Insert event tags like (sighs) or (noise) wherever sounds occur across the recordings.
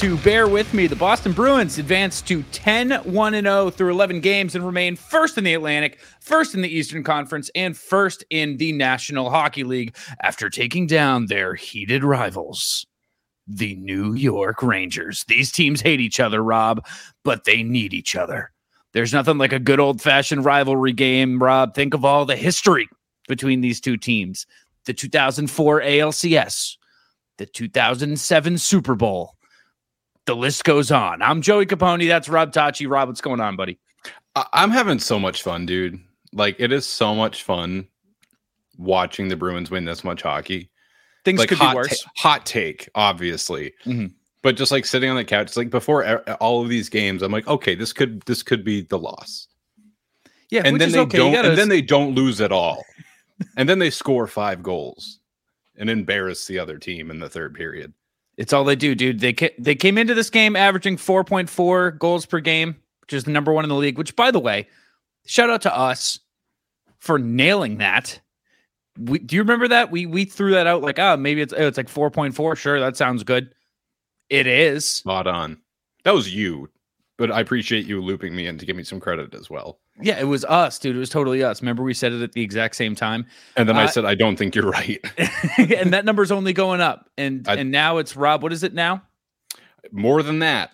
To Bear With Me. The Boston Bruins advanced to 10 1 0 through 11 games and remain first in the Atlantic, first in the Eastern Conference, and first in the National Hockey League after taking down their heated rivals, the New York Rangers. These teams hate each other, Rob, but they need each other. There's nothing like a good old fashioned rivalry game, Rob. Think of all the history between these two teams the 2004 ALCS, the 2007 Super Bowl. The list goes on. I'm Joey Capone. That's Rob Tachi. Rob, what's going on, buddy? I- I'm having so much fun, dude. Like it is so much fun watching the Bruins win this much hockey. Things like could be worse. ta- hot take, obviously. Mhm. But just like sitting on the couch, like before all of these games, I'm like, okay, this could this could be the loss. yeah, And then they okay. Don't gotta- and then they don't lose at all. (laughs) and then they score five goals and embarrass the other team in the third period. It's all they do, dude. They ca- they came into this game averaging 4.4 goals per game, which is the number one in the league. Which, by the way, shout out to us for nailing that. We, do you remember that we we threw that out like, oh, maybe it's oh, it's like 4.4. Sure, that sounds good. It is. Spot on. That was you, but I appreciate you looping me in to give me some credit as well. Yeah, it was us, dude. It was totally us. Remember we said it at the exact same time, And then I Uh, said, I don't think you're right. (laughs) and that number's only going up. And I- and now it's Rob. What is it now? More than that.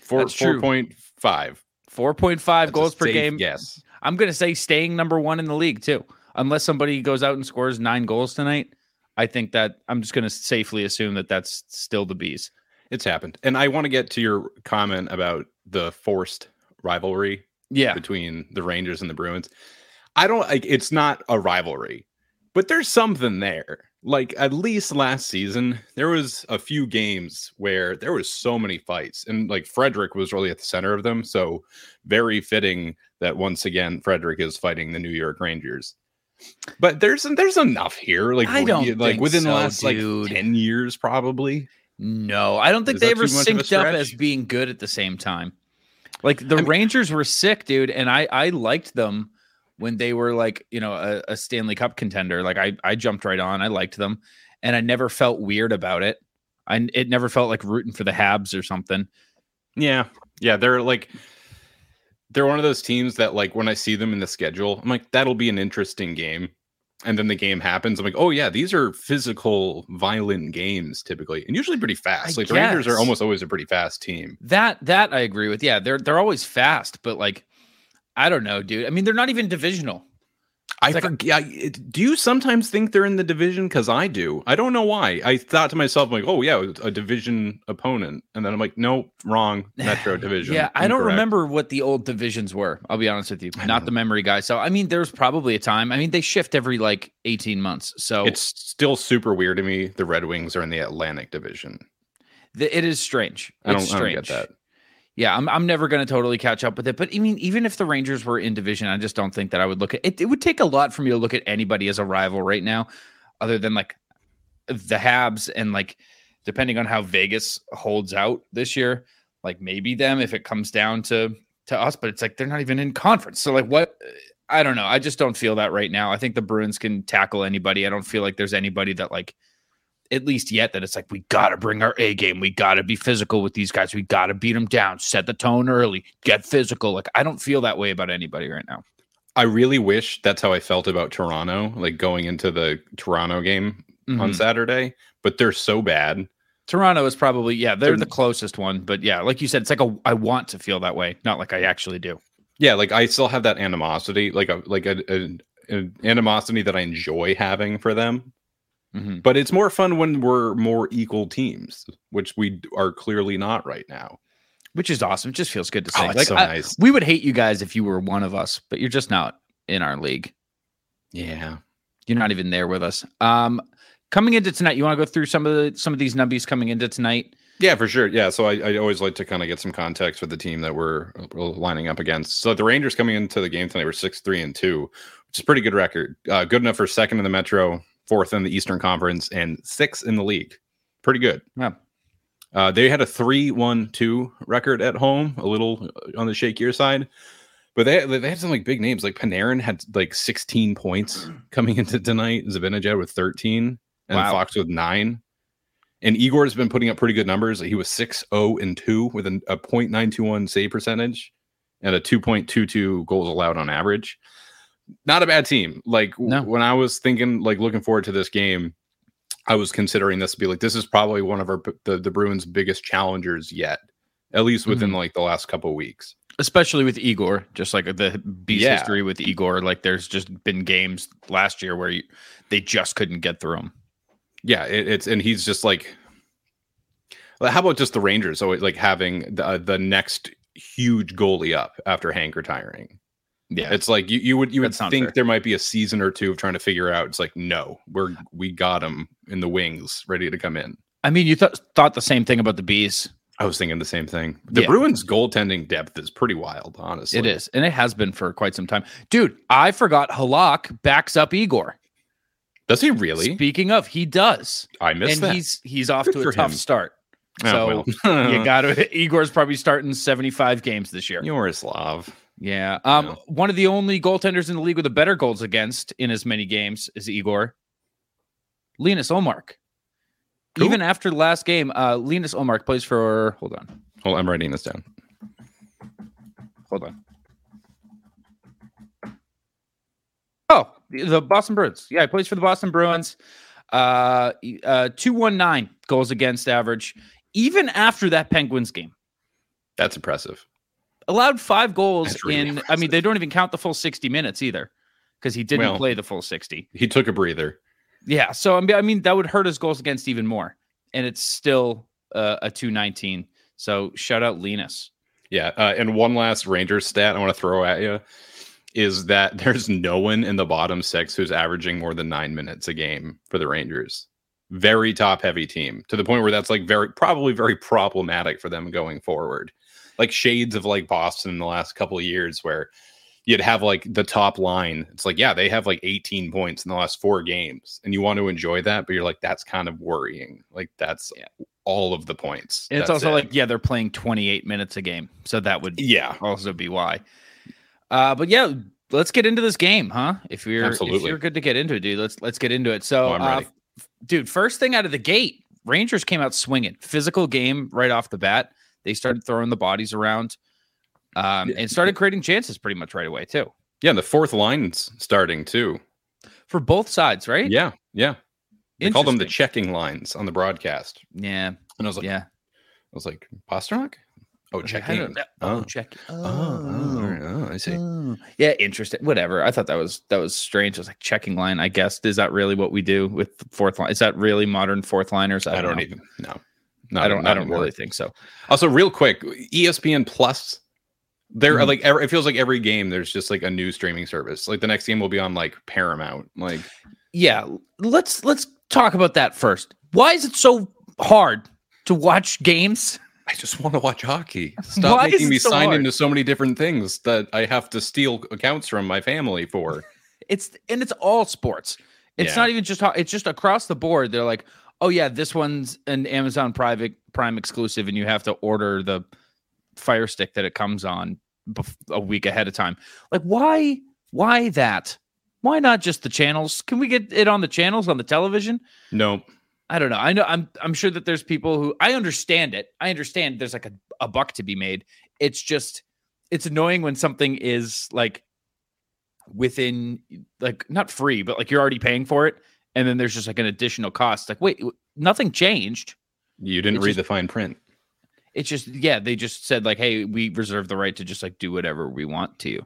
Four That's four point five. 4.5 goals per game. Yes. I'm going to say staying number one in the league too, unless somebody goes out and scores nine goals tonight. I think that I'm just going to safely assume that that's still the bees. It's happened. And I want to get to your comment about the forced rivalry Yeah, between the Rangers and the Bruins. I don't like it's not a rivalry, but there's something there. Like at least last season, there was a few games where there was so many fights, and like Frederic was really at the center of them. So very fitting that once again Frederic is fighting the New York Rangers. But there's there's enough here. Like I don't like within the last dude. like ten years, probably. no, I don't think Is they ever too much of a synced up as being good at the same time. Like the I mean- Rangers were sick, dude, and I I liked them when they were like you know a, a Stanley Cup contender. Like I I jumped right on. I liked them, and I never felt weird about it. I it never felt like rooting for the Habs or something. Yeah. Yeah. They're like, they're one of those teams that, like, when I see them in the schedule, I'm like, that'll be an interesting game. And then the game happens. I'm like, oh, yeah, these are physical, violent games typically, and usually pretty fast. I like, the Rangers are almost always a pretty fast team. That that I agree with. Yeah, they're they're always fast, but like I don't know, dude. I mean, they're not even divisional. I like- forget. do you sometimes think they're in the division? Because I do. I don't know why. I thought to myself, like, oh, yeah, a division opponent. And then I'm like, no, wrong. Metro (laughs) division. Yeah, I don't remember what the old divisions were. I'll be honest with you. Not the memory guy. So I mean, there's probably a time. I mean, they shift every like 18 months. So It's still super weird to me. The Red Wings are in the Atlantic division. th- it is strange. I don't, It's I don't get that. Yeah, I'm I'm never going to totally catch up with it. But I mean, even if the Rangers were in division, I just don't think that I would look at it. It would take a lot for me to look at anybody as a rival right now, other than like the Habs and like depending on how Vegas holds out this year, like maybe them if it comes down to to us. But it's like they're not even in conference. So like what? I don't know. I just don't feel that right now. I think the Bruins can tackle anybody. I don't feel like there's anybody that like at least yet that it's like we got to bring our A game. We got to be physical with these guys. We got to beat them down. Set the tone early. Get physical. Like I don't feel that way about anybody right now. I really wish that's how I felt about Toronto, like going into the Toronto game on Mhm. Saturday, but they're so bad. Toronto is probably yeah, they're They're- the closest one, but yeah, like you said, it's like a I want to feel that way, not like I actually do. Yeah, like I still have that animosity, like a like a, a, an animosity that I enjoy having for them. Mhm. But it's more fun when we're more equal teams, which we are clearly not right now. Which is awesome. It just feels good to Oh, say. it's like so I- nice. we would hate you guys if you were one of us, but you're just not in our league. Yeah. You're not even there with us. Um, coming into tonight, you want to go through some of the some of these nubbies coming into tonight. Yeah, for sure. Yeah, so I, I always like to kind of get some context for the team that we're, we're lining up against. So the Rangers coming into the game tonight were six three and two, which is a pretty good record. Uh, good enough for second in the Metro, fourth in the Eastern Conference, and sixth in the league. Pretty good. Yeah. Uh, they had a 3 1 2 record at home, a little on the shakier side. But they, they had some like big names. Like Panarin had like 16 points (clears throat) coming into tonight. Zibanejad with 13 and Wow. Fox with nine. And Igor's been putting up pretty good numbers. He was 6 0 and 2 with an, a 0.921 save percentage and a 2.22 goals allowed on average. Not a bad team. Like No. when I was thinking, like looking forward to this game, I was considering this to be like this is probably one of our the, the Bruins' biggest challengers yet, at least within like the last couple of weeks. especially with Igor, just like the beast Yeah. history with Igor. Like there's just been games last year where you, they just couldn't get through him. Yeah, it, it's and he's just like, how about just the Rangers? So like having the uh, the next huge goalie up after Hank retiring. Yeah, It's like you, you would you would think fair. there might be a season or two of trying to figure out. It's like no, we're we got him in the wings, ready to come in. I mean, you th- thought the same thing about the bees. I was thinking the same thing. The Yeah. Bruins goaltending depth is pretty wild, honestly. It is, and it has been for quite some time, dude. I forgot Halak backs up Igor. Does he really? Speaking of, he does, I missed and that. he's he's off Good to a tough him. start. Oh, so well. (laughs) you (laughs) got to Igor's probably starting seventy five games this year. You're a Slav. Yeah. Um, Yeah. one of the only goaltenders in the league with a better goals against in as many games is Igor. Linus Ullmark. Who? Even after the last game, uh, Linus Ullmark plays for. Hold on, Hold on, I'm writing this down. hold on. Oh, the Boston Bruins. Yeah, he plays for the Boston Bruins. Uh, uh, two one nine goals against average. Even after that Penguins game, That's impressive. Allowed five goals really in. I mean, they don't even count the full sixty minutes either, because he didn't Well- play the full sixty. He took a breather. Yeah, so I mean, I mean that would hurt his goals against even more, and it's still uh, a two nineteen. So shout out Linus. Yeah, uh, and one last Rangers stat I want to throw at you is that (laughs) there's no one in the bottom six who's averaging more than nine minutes a game for the Rangers. Very top heavy team to the point where that's like very probably very problematic for them going forward. Like shades of like Boston in the last couple of years where you'd have like the top line. It's like, yeah, they have like 18 points in the last four games, and you want to enjoy that, but you're like, that's kind of worrying. Like that's Yeah. all of the points. And it's also it. like, yeah, they're playing twenty eight minutes a game, so that would yeah, also be why. Uh, but yeah, let's get into this game, huh? If you're if you're good to get into it, dude, let's let's get into it. So, Oh, uh, dude, first thing out of the gate, Rangers came out swinging, physical game right off the bat. They started throwing the bodies around, um, and started creating chances pretty much right away too yeah. And the fourth line's starting too. for both sides, right? Yeah, yeah. They called them the checking lines on the broadcast, Yeah, and I was like, yeah. I was like, Pasternak. Oh, I checking. Oh, Oh. check. Oh, oh. Oh, I see. Oh. Yeah, interesting. Whatever. I thought that was that was strange. I was like checking line. I guess is that really what we do with fourth line? Is that really modern fourth liners? I don't even know. even. No, I don't. I don't anymore. really think so. Also, real quick, ESPN Plus. There, Mhm. like every, it feels like every game there's just like a new streaming service. Like the next game will be on like Paramount. Like Yeah, let's let's talk about that first. Why is it so hard to watch games? I just want to watch hockey. (laughs) Stop Why making me so sign hard? into so many different things that I have to steal accounts from my family for. (laughs) It's and it's all sports. It's Yeah. not even just ho- it's just across the board. They're like, oh yeah, this one's an Amazon Private Prime exclusive, and you have to order the Fire Stick that it comes on bef- a week ahead of time. Like, why? Why that? Why not just the channels? Can we get it on the channels on the television? no, I don't know. I know I'm I'm sure that there's people who I understand it. I understand there's like a, a buck to be made. It's just it's annoying when something is like within like not free, but like you're already paying for it and then there's just like an additional cost. Like wait, nothing changed. you didn't It's read just- the fine print. It's just yeah, they just said like hey, we reserve the right to just like do whatever we want to you.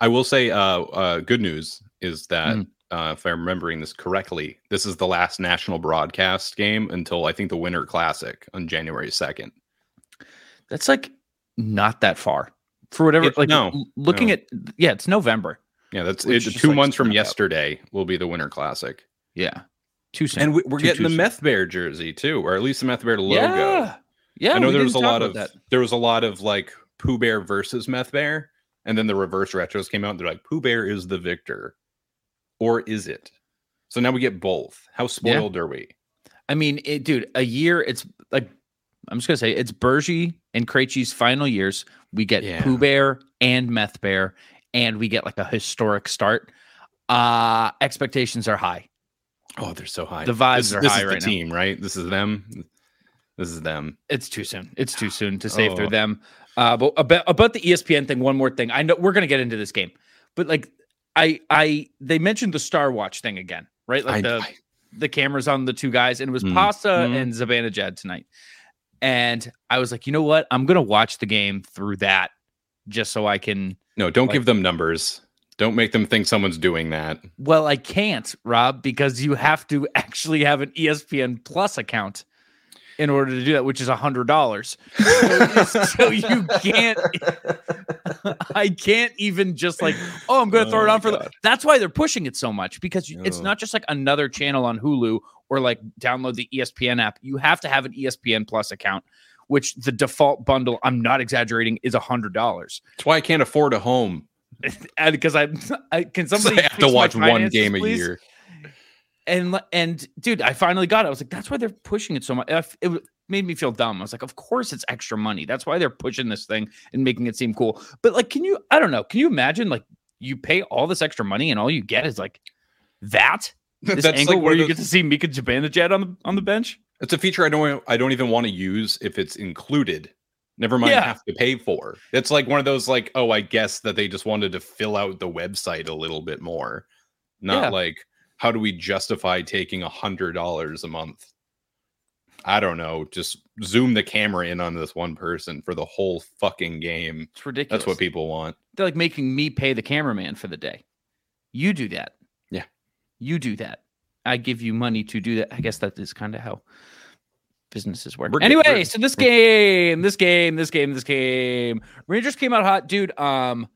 I will say, uh, uh, good news is that Mhm. uh, if I'm remembering this correctly, this is the last national broadcast game until I think the Winter Classic on January second. That's like not that far. For whatever It- like no, looking no. at yeah, it's November. Yeah, that's it, two like, months from snuck out. yesterday will be the Winter Classic, Yeah. Too soon. and we, we're Too, getting too the soon. Meth Bear jersey too, or at least the Meth Bear logo. Yeah. Yeah. I know there was a lot of that. there was a lot of like Pooh Bear versus Meth Bear, and then the reverse retros came out. And they're like Pooh Bear is the victor, or is it? So now we get both. How spoiled are we? I mean, it, dude, a year, it's like, I'm just going to say it's Bergie and Krejci's final years. We get Yeah. Pooh Bear and Meth Bear, and we get like a historic start. Uh, expectations are high. Oh, they're so high. The vibes this, are this high is right the now. team, right? This is them. This is them. It's too soon. It's too soon to say if they're Oh. them. Uh, but about about the ESPN thing, one more thing. I know we're gonna get into this game, but like I I they mentioned the Star Watch thing again, right? Like I- the I- the cameras on the two guys, and it was Mm. Pasta Mm. and Zibanejad tonight. And I was like, you know what? I'm gonna watch the game through that just so I can. no, don't Like- give them numbers. Don't make them think someone's doing that. Well, I can't, Rob, because you have to (laughs) actually have an ESPN Plus account in order to do that, which is a hundred dollars. (laughs) so you can't. (laughs) I can't even just like, oh, I'm going to throw Oh it on for the. That's why they're pushing it so much because you- it's Oh. not just like another channel on Hulu or like download the ESPN app. You have to have an ESPN Plus account, which the default bundle, I'm not exaggerating, is a hundred dollars. That's why I can't afford a home. And because I, I can somebody I have to watch one game a year. and and dude, I finally got it. I was like, that's why they're pushing it so much. It made me feel dumb. I was like, of course it's extra money. That's why they're pushing this thing and making it seem cool. But like, can you? I don't know. Can you imagine like you pay all this extra money and all you get is like that (laughs) this That's angle like where you of get to see Mika Zibanejad on the on the bench. It's a feature I don't I don't even want to use if it's included. Never mind Yeah. have to pay for. It's like one of those like, oh, I guess that they just wanted to fill out the website a little bit more. Not Yeah. like how do we justify taking a hundred dollars a month? I don't know. Just zoom the camera in on this one person for the whole fucking game. It's ridiculous. That's what people want. they're like making me pay the cameraman for the day. You do that. Yeah. You do that. I give you money to do that. I guess that is kind of how businesses work. We're anyway, We're- so this game, this game, this game, this game. Rangers came out hot, dude. Um,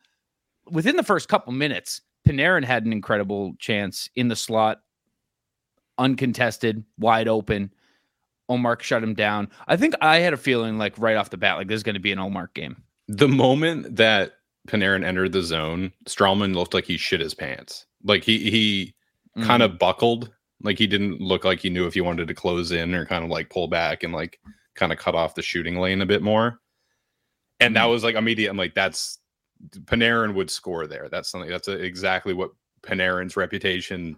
within the first couple minutes, Panarin had an incredible chance in the slot, uncontested, wide open. Ullmark shut him down. I think I had a feeling like right off the bat, like this is going to be an Ullmark game. The moment that Panarin entered the zone, Strawman looked like he shit his pants. Like he he Mm-hmm. kind of buckled. Like he didn't look like he knew if he wanted to close in or kind of like pull back and like kind of cut off the shooting lane a bit more. And that Mhm. was like immediate. I'm like, that's Panarin would score there. That's something that's exactly what Panarin's reputation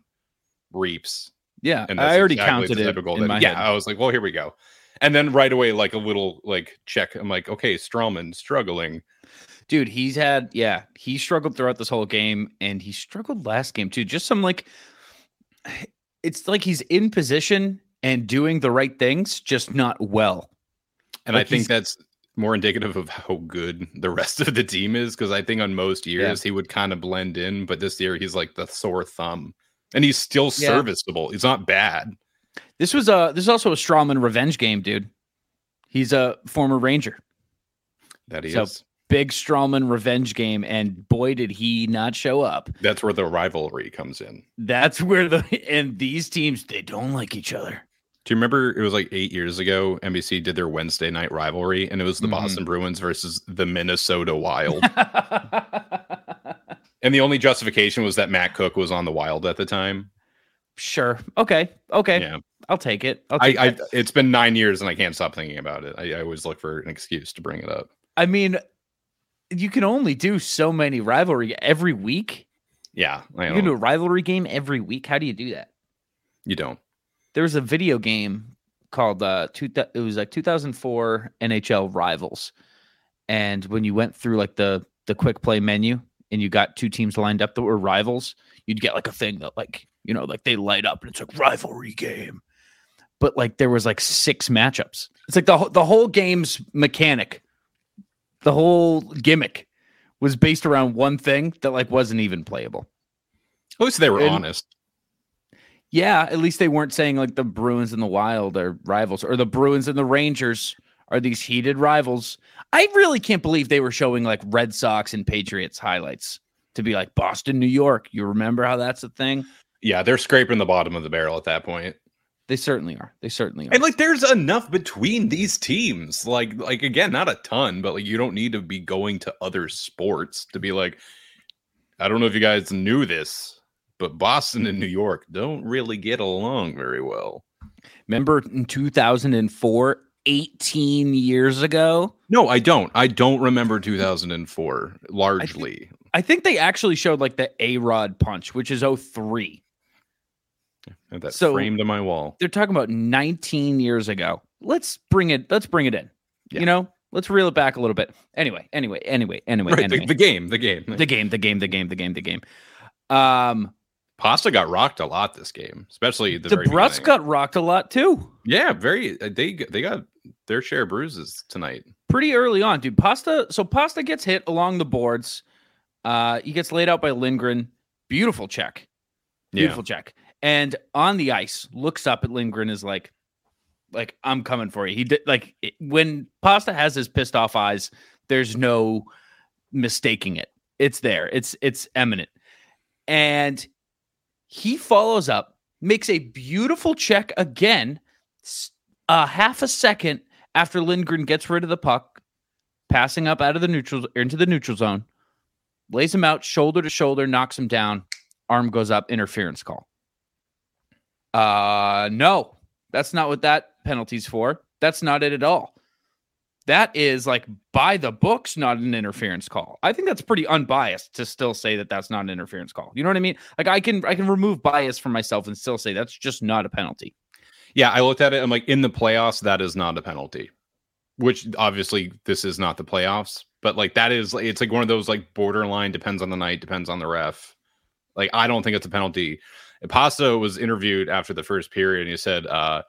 reaps. yeah, And I already exactly counted it type of goal in that- yeah, head. I was like, well, here we go. And then right away, like a little like check. I'm like, okay, Strawman struggling. dude he's had yeah he struggled throughout this whole game and he struggled last game too just some like it's like he's in position and doing the right things just not well And Like I think that's more indicative of how good the rest of the team is because I think on most years he would kind of blend in, but this year he's like the sore thumb. And he's still Yeah. serviceable. He's not bad. this was a this is also a strawman revenge game dude he's a former ranger That he So- is. Big strawman revenge game and boy did he not show up That's where the rivalry comes in. that's where the and these teams they don't like each other Do you remember it was like eight years ago? NBC did their Wednesday night rivalry, and it was the Mhm. Boston Bruins versus the Minnesota Wild. (laughs) and the only justification was that Matt Cooke was on the Wild at the time. sure okay okay Yeah, i'll take it I'll take I that. it's been nine years and I can't stop thinking about it. I, I always look for an excuse to bring it up. I mean, you can only do so many rivalry every week. Yeah, I You can do a rivalry game every week. How do you do that? You don't. There was a video game called uh two, it was like 2004 NHL Rivals. And when you went through like the the quick play menu and you got two teams lined up that were rivals, you'd get like a thing that like, you know, like they light up and it's like rivalry game. But like there was like six matchups. It's like the the whole game's mechanic, the whole gimmick was based around one thing that like wasn't even playable. At least they were And- honest. Yeah, at least they weren't saying like the Bruins and the Wild are rivals or the Bruins and the Rangers are these heated rivals. I really can't believe they were showing like Red Sox and Patriots highlights to be like Boston, New York. You remember how that's a thing? Yeah, they're scraping the bottom of the barrel at that point. They certainly are. They certainly are. And like there's enough between these teams. Like like again, not a ton, but like you don't need to be going to other sports to be like I don't know if you guys knew this, but Boston and New York don't really get along very well. Remember in 2004, 18 years ago? No, I don't. I don't remember 2004 largely. I think they actually showed like the A Rod punch, which is 03. Have that So- framed on my wall. They're talking about 19 years ago. Let's bring it. Let's bring it in. Yeah. You know, let's reel it back a little bit. Anyway, anyway, anyway, anyway, Right, anyway. the, the game, the game. the game, the game, the game, the game, the game. Um, Pasta got rocked a lot this game, especially the, the Brus got rocked a lot too. Yeah, very. uh, They they got their share of bruises tonight. pretty early on, dude. Pasta. So Pasta gets hit along the boards. Uh, he gets laid out by Lindgren. Beautiful check. Beautiful check. And on the ice, looks up at Lindgren is like, like I'm coming for you. He did like it- when Pasta has his pissed off eyes. There's no mistaking it. It's there. It's it's eminent. And he follows up, makes a beautiful check again, a half a second after Lindgren gets rid of the puck, passing up out of the neutral into the neutral zone, lays him out shoulder to shoulder, knocks him down, arm goes up, interference call. Uh no, that's not what that penalty's for. That's not it at all. That is like by the books, not an interference call. I think that's pretty unbiased to still say that that's not an interference call. You know what I mean? Like I can I can remove bias from myself and still say that's just not a penalty. Yeah, I looked at it. I'm like, in the playoffs, that is not a penalty. Which obviously this is not the playoffs, but like that is it's like one of those like borderline depends on the night, depends on the ref. Like I don't think it's a penalty. Pasta was interviewed after the first period and he said, uh,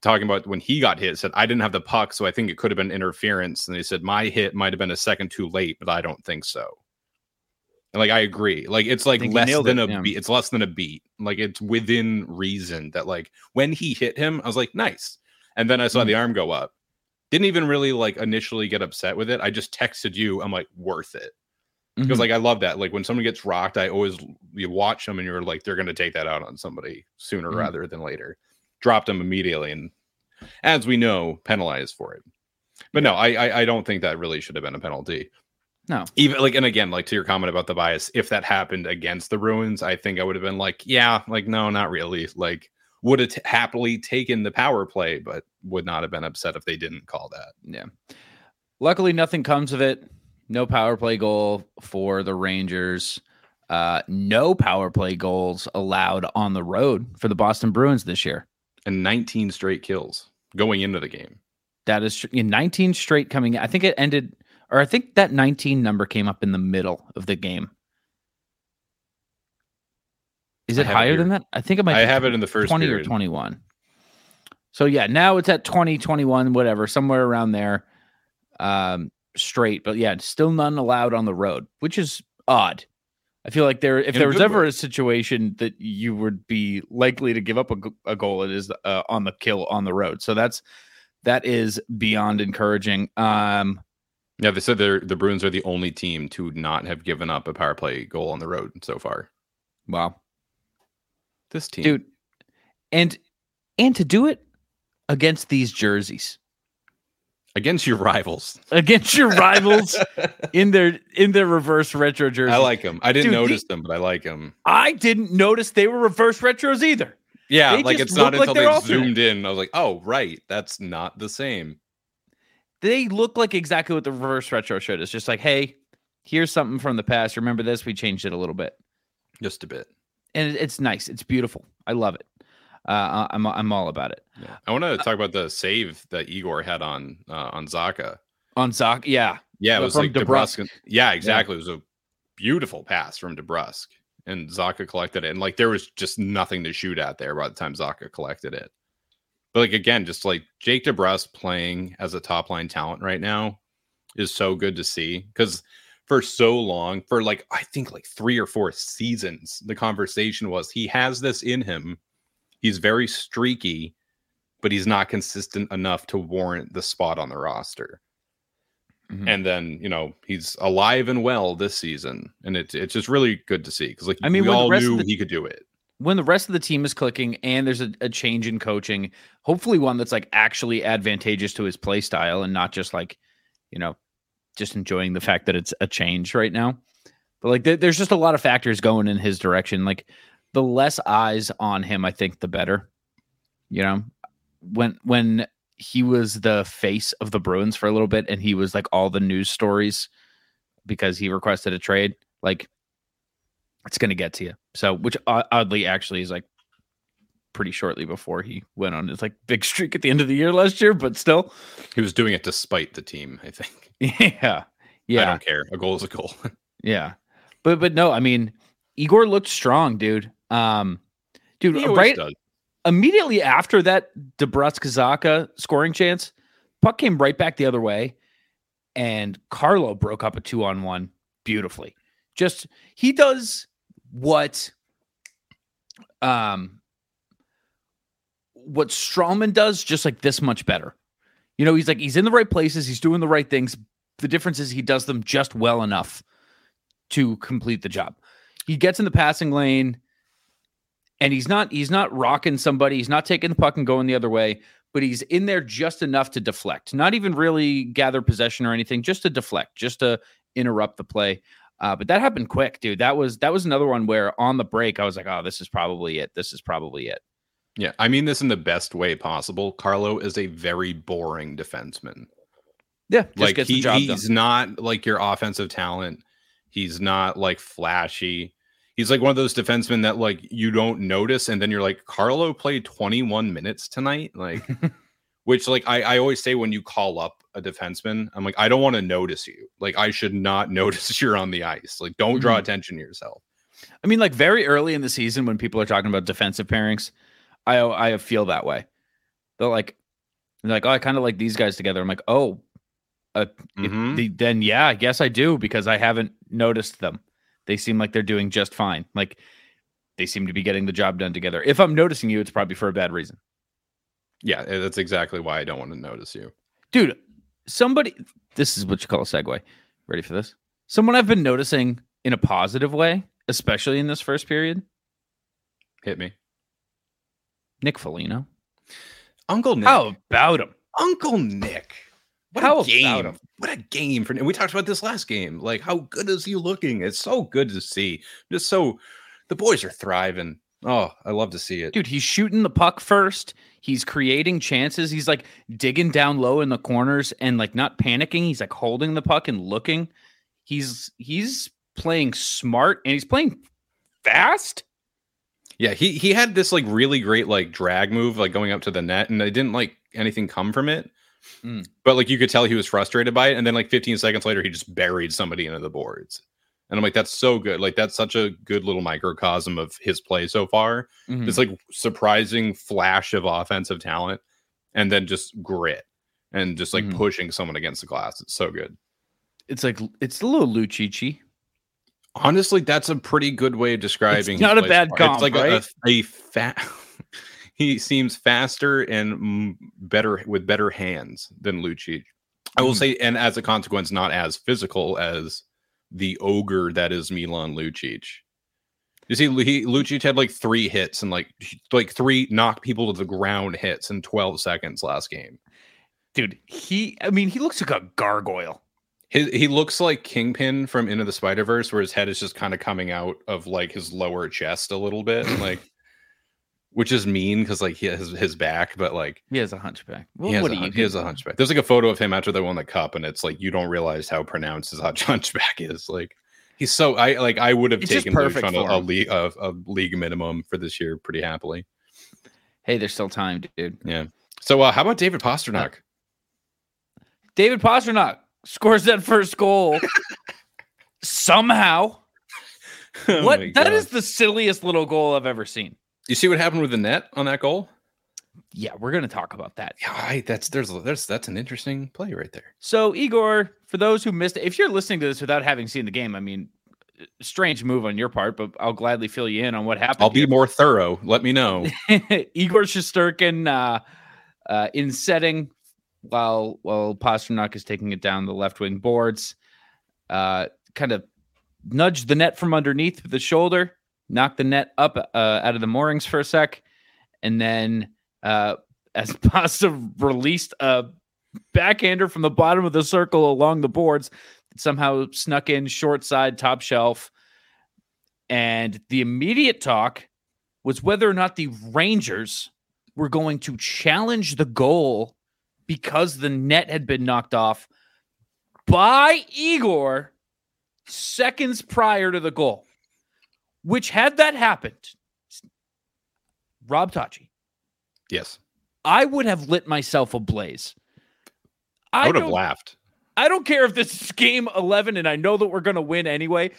talking about when he got hit, said, I didn't have the puck, so I think it could have been interference. And he said, My hit might have been a second too late, but I don't think so. And like I agree. Like it's like less than it, a yeah. beat. It's less than a beat. Like it's within reason that like when he hit him, I was like, nice. And then I saw Mhm. the arm go up. Didn't even really like initially get upset with it. I just texted you. I'm like, worth it. Because Mhm. like I love that. Like when someone gets rocked, I always you watch them and you're like, they're gonna take that out on somebody sooner Mhm. rather than later. Dropped them immediately, and as we know, penalized for it. But no, I, I I don't think that really should have been a penalty. No. Even like and again, like to your comment about the bias, if that happened against the Bruins, I think I would have been like, yeah, like no, not really. Like would have t- happily taken the power play, but would not have been upset if they didn't call that. Yeah. Luckily, nothing comes of it. No power play goal for the Rangers. Uh, no power play goals allowed on the road for the Boston Bruins this year. And 19 straight kills going into the game. That is tr- in 19 straight coming. I think it ended, or I think that 19 number came up in the middle of the game. Is it have it higher than that? I think it might I be have it in the first 20 period. or 21. So yeah, now it's at 20, 21, whatever, somewhere around there. Um, straight, but yeah, still none allowed on the road, which is odd. I feel like there, if In there was ever way. a situation that you would be likely to give up a goal, it is uh, on the kill on the road. So that's that is beyond encouraging. Um, Yeah, they said they're the Bruins are the only team to not have given up a power play goal on the road so far. wow, This team, dude, and and to do it against these jerseys, against your rivals. (laughs) against your rivals in their in their reverse retro jerseys. I like them. I didn't Dude, the- notice them, but I like them. I didn't notice they were reverse retros either. Yeah, They like it's not like until they're they alternate. zoomed in. I was like, oh, right, that's not the same. They look like exactly what the reverse retro shirt is. Just like, hey, here's something from the past. Remember this? We changed it a little bit, Just a bit. and it's nice. It's beautiful. I love it. Uh, I'm I'm all about it. Yeah. I want to talk about the save that Igor had on uh, on Zacha. On Zoc, yeah, Yeah, it Yeah, was from like DeBrusk. DeBrusk. Yeah, exactly. It was a beautiful pass from DeBrusk, and Zacha collected it. And like there was just nothing to shoot at there by the time Zacha collected it. But like again, just like Jake DeBrusk playing as a top line talent right now is so good to see because for so long, for like I think like three or four seasons, the conversation was he has this in him. He's very streaky, but he's not consistent enough to warrant the spot on the roster Mhm. and then you know he's alive and well this season, and it's it's just really good to see because like I mean, we all knew the- he could do it. when the rest of the team is clicking and there's a, a change in coaching, hopefully one that's like actually advantageous to his play style and not just like, you know, just enjoying the fact that it's a change right now. But like, there- there's just a lot of factors going in his direction. Like, the less eyes on him, I think, the better. You know, when when he was the face of the Bruins for a little bit, and he was like all the news stories because he requested a trade. Like, it's going to get to you. So, which oddly actually is like pretty shortly before he went on his like big streak at the end of the year last year, but still. He was doing it despite the team, I think. (laughs) Yeah. Yeah. I don't care. A goal is a goal. (laughs) yeah. But but no, I mean, Igor looked strong, dude. Um dude, right does. immediately after that DeBrusk Kazaka scoring chance, puck came right back the other way, and Carlo broke up a two on one beautifully. Just he does what um what Strawman does just like this much better. You know, he's like he's in the right places, he's doing the right things. The difference is he does them just well enough to complete the job. He gets in the passing lane and he's not he's not rocking somebody he's not taking the puck and going the other way but he's in there just enough to deflect not even really gather possession or anything just to deflect just to interrupt the play uh, but that happened quick dude that was that was another one where on the break i was like oh this is probably it this is probably it Yeah, I mean this in the best way possible. Carlo is a very boring defenseman. yeah just like he, he's done not like your offensive talent. He's not like flashy. He's like one of those defensemen that like you don't notice, and then you're like, Carlo played 21 minutes tonight. Like, (laughs) which like I, I always say when you call up a defenseman, I'm like, I don't want to notice you. Like, I should not (laughs) notice you're on the ice. Like, don't draw Mhm. attention to yourself. i mean like very early in the season when people are talking about defensive pairings i i feel that way they're like they're like oh i kind of like these guys together i'm like oh uh, Mhm. the, then yeah, I guess I do because I haven't noticed them. They seem like they're doing just fine. Like they seem to be getting the job done together. If I'm noticing you, it's probably for a bad reason. Yeah, eh, that's exactly why I don't want to notice you. Dude, somebody this is what you call a segue. Ready for this? Someone I've been noticing in a positive way, especially in this first period, Hit me, Nick Foligno. Uncle Nick. How about him? Uncle Nick. What How a game. What a game for and we talked about this last game. Like how good is he looking? It's so good to see. Just so the boys are thriving. Oh, I love to see it. Dude, he's shooting the puck first. He's creating chances. He's like digging down low in the corners and like not panicking. He's like holding the puck and looking. He's he's playing smart and he's playing fast. Yeah, he he had this like really great like drag move like going up to the net and I didn't like anything come from it. Mm. But like you could tell he was frustrated by it and then like 15 seconds later he just buried somebody into the boards. And I'm like that's so good. Like that's such a good little microcosm of his play so far. Mhm. this like surprising flash of offensive talent and then just grit and just like Mhm. pushing someone against the glass. It's so good. It's like it's a little Lucici. Honestly, that's a pretty good way of describing. his not a bad comp, It's like right? a, a, a fat. He seems faster and better with better hands than Lucic. I will Mhm. say, and as a consequence, not as physical as the ogre that is Milan Lucic. You see, he, Lucic had like three hits and like like three knock people to the ground hits in 12 seconds last game. Dude, he I mean, he looks like a gargoyle. His, he looks like Kingpin from Into the Spider Verse, where his head is just kind of coming out of like his lower chest a little bit, like which is mean because like he has his back, but like He has a hunchback. Well, he has, what a, do you hun- he has a hunchback. There's like a photo of him after they won the cup, and it's like you don't realize how pronounced his (laughs) hunchback is. Like he's so I like I would have It's taken perfect on a, a league a, a league minimum for this year pretty happily. Hey, there's still time, dude. Yeah. So uh, how about David Pastrnak? David Pastrnak scores that first goal somehow. (laughs) Oh what? That is the silliest little goal I've ever seen. You see what happened with the net on that goal? Yeah, we're gonna talk about that. Yeah, I, that's there's there's that's an interesting play right there. So, Igor, for those who missed it, if you're listening to this without having seen the game, I mean, strange move on your part, but I'll gladly fill you in on what happened. I'll be here. more thorough. Let me know. (laughs) Igor Shesterkin uh, uh, in setting while while Pastrnak is taking it down the left wing boards, uh, kind of nudged the net from underneath with the shoulder, knocked the net up uh, out of the moorings for a sec, and then uh, as (laughs) Pasta released a backhander from the bottom of the circle along the boards, somehow snuck in short side top shelf. And the immediate talk was whether or not the Rangers were going to challenge the goal because the net had been knocked off by Igor seconds prior to the goal. Which, had that happened, Rob Tachi. Yes. I would have lit myself ablaze. I, would have laughed. I don't care if this is game 11 and I know that we're going to win anyway.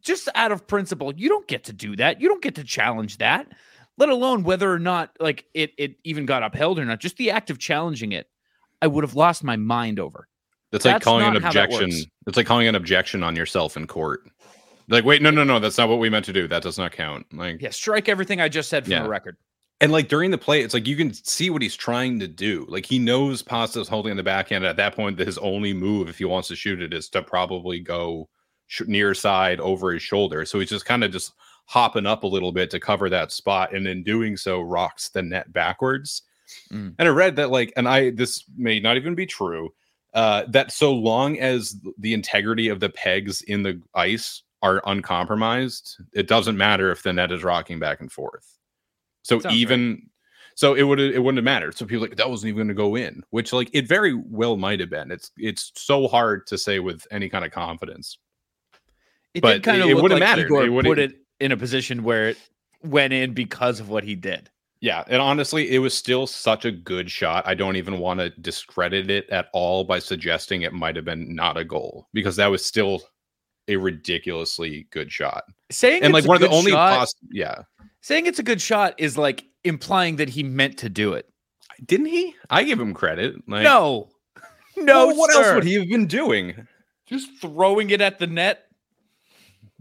Just out of principle, you don't get to do that. You don't get to challenge that, let alone whether or not like it it even got upheld or not. Just the act of challenging it, I would have lost my mind over. That's like calling an not how that objection. It's like calling an objection on yourself in court. Like, wait, no, no, no, that's not what we meant to do. That does not count. Like, Yeah, strike everything I just said from Yeah. the record. and like during the play, it's like you can see what he's trying to do. Like he knows Pasta's holding in the backhand. At that point, that his only move, if he wants to shoot it, is to probably go sh- near side over his shoulder. So he's just kind of just hopping up a little bit to cover that spot, and in doing so, rocks the net backwards. Mm. And I read that like, and I this may not even be true. Uh, that so long as the integrity of the pegs in the ice are uncompromised, it doesn't matter if the net is rocking back and forth. So Sounds right. even so, it would it wouldn't have mattered. So people like that wasn't even going to go in, which like it very well might have been. It's it's so hard to say with any kind of confidence. It But kind of it look wouldn't like matter. It wouldn't- put it in a position where it went in because of what he did. Yeah, and honestly, it was still such a good shot. I don't even want to discredit it at all by suggesting it might have been not a goal because that was still a ridiculously good shot. Saying And it's like a one of the only shot, poss- yeah. saying it's a good shot is like implying that he meant to do it. Didn't he? I give him credit. Like no, no, well, what sir. else would he have been doing? just throwing it at the net?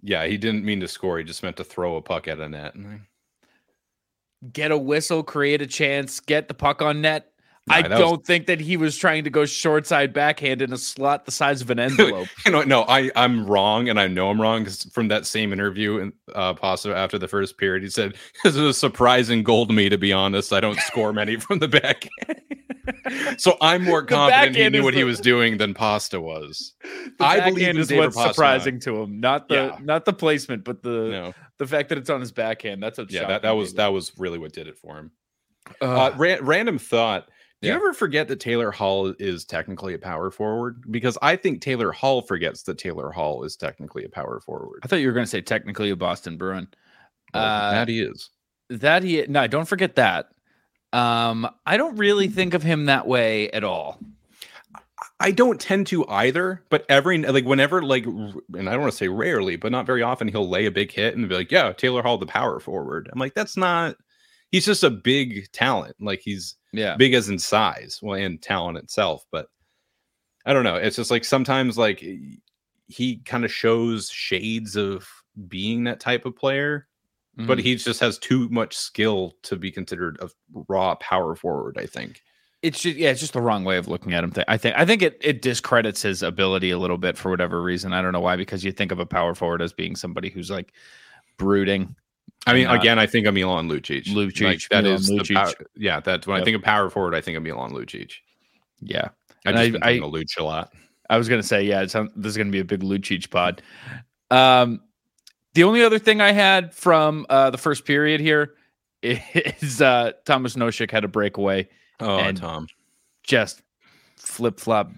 Yeah, he didn't mean to score. He just meant to throw a puck at a net. Get a whistle, create a chance, get the puck on net. Nah, I don't think that he was trying to go short side backhand in a slot the size of an (laughs) envelope. You know, no, I I'm wrong, and I know I'm wrong because from that same interview in uh, Pasta after the first period, he said (laughs) this is a surprising goal to me. To be honest, I don't score many (laughs) from the back. so I'm more confident he knew what he was doing than Pasta was. The I believe backhand is David what's Pastrnak. surprising to him, not the Yeah. not the placement, but the No, the fact that it's on his backhand. That's what yeah, that, that was that was really what did it for him. Uh, Uh, ra- random thought. Do Yeah. you ever forget that Taylor Hall is technically a power forward? Because I think Taylor Hall forgets that Taylor Hall is technically a power forward. I thought you were going to say technically a Boston Bruin. Well, Uh, that he is. That he no, don't forget that. Um, I don't really think of him that way at all. I don't tend to either, but every like whenever like, and I don't want to say rarely, but not very often, he'll lay a big hit and be like, "Yeah, Taylor Hall, the power forward." I'm like, that's not. He's just a big talent. Like he's Yeah. big as in size, well, and talent itself. But I don't know. It's just like sometimes like he kind of shows shades of being that type of player, but Mhm. he just has too much skill to be considered a raw power forward. I think. it's just yeah, it's just the wrong way of looking at him. I think I think it it discredits his ability a little bit for whatever reason. I don't know why, because you think of a power forward as being somebody who's like brooding. I mean, not- again, I think of Milan Lucic. Lucic, like, that Milan is the Lucic. power, yeah. That's when I think of power forward. I think of Milan Lucic. Yeah. I And just I- been I- Luch a lot. I was gonna say, yeah, it's, this is gonna be a big Lucic pod. Um, the only other thing I had from uh, the first period here (laughs) is uh, Thomas Nosek had a breakaway, Oh, And- Tom. just flip flop,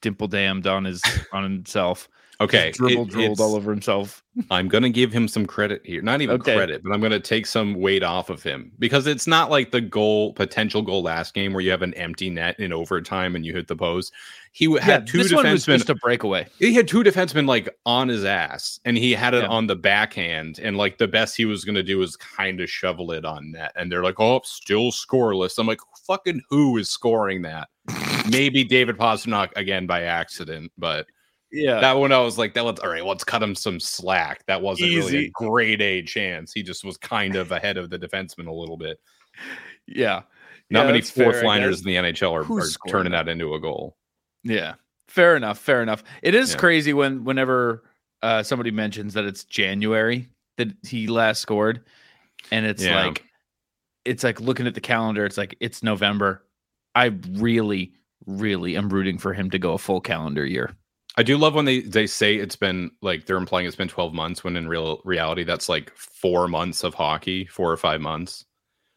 dimple damned on his on himself. Okay, Just dribble it- drooled all over himself. (laughs) I'm gonna give him some credit here. Not even Okay. credit, but I'm gonna take some weight off of him because it's not like the goal potential goal last game where you have an empty net in overtime and you hit the post. He Yeah, had two this one was defensemen. just a breakaway. he had two defensemen like on his ass, and he had it Yeah. on the backhand. And like the best he was gonna do is kind of shovel it on net. And they're like, "Oh, still scoreless." I'm like, "Fucking who is scoring that?" (laughs) Maybe David Pastrnak again by accident, but Yeah, that one I was like, that was all right. Let's cut him some slack. That wasn't really a grade A chance. He just was kind of ahead of the defenseman a little bit. yeah. Not Yeah, many that's fair, fourth liners in the NHL are, are turning that? that into a goal. Yeah. Fair enough. Fair enough. It is Yeah. crazy when whenever uh, somebody mentions that it's January that he last scored, and it's Yeah. like it's like looking at the calendar. It's like it's November. I really, really am rooting for him to go a full calendar year. I do love when they they say it's been like they're implying it's been 12 months when in real reality that's like four months of hockey, four or five months.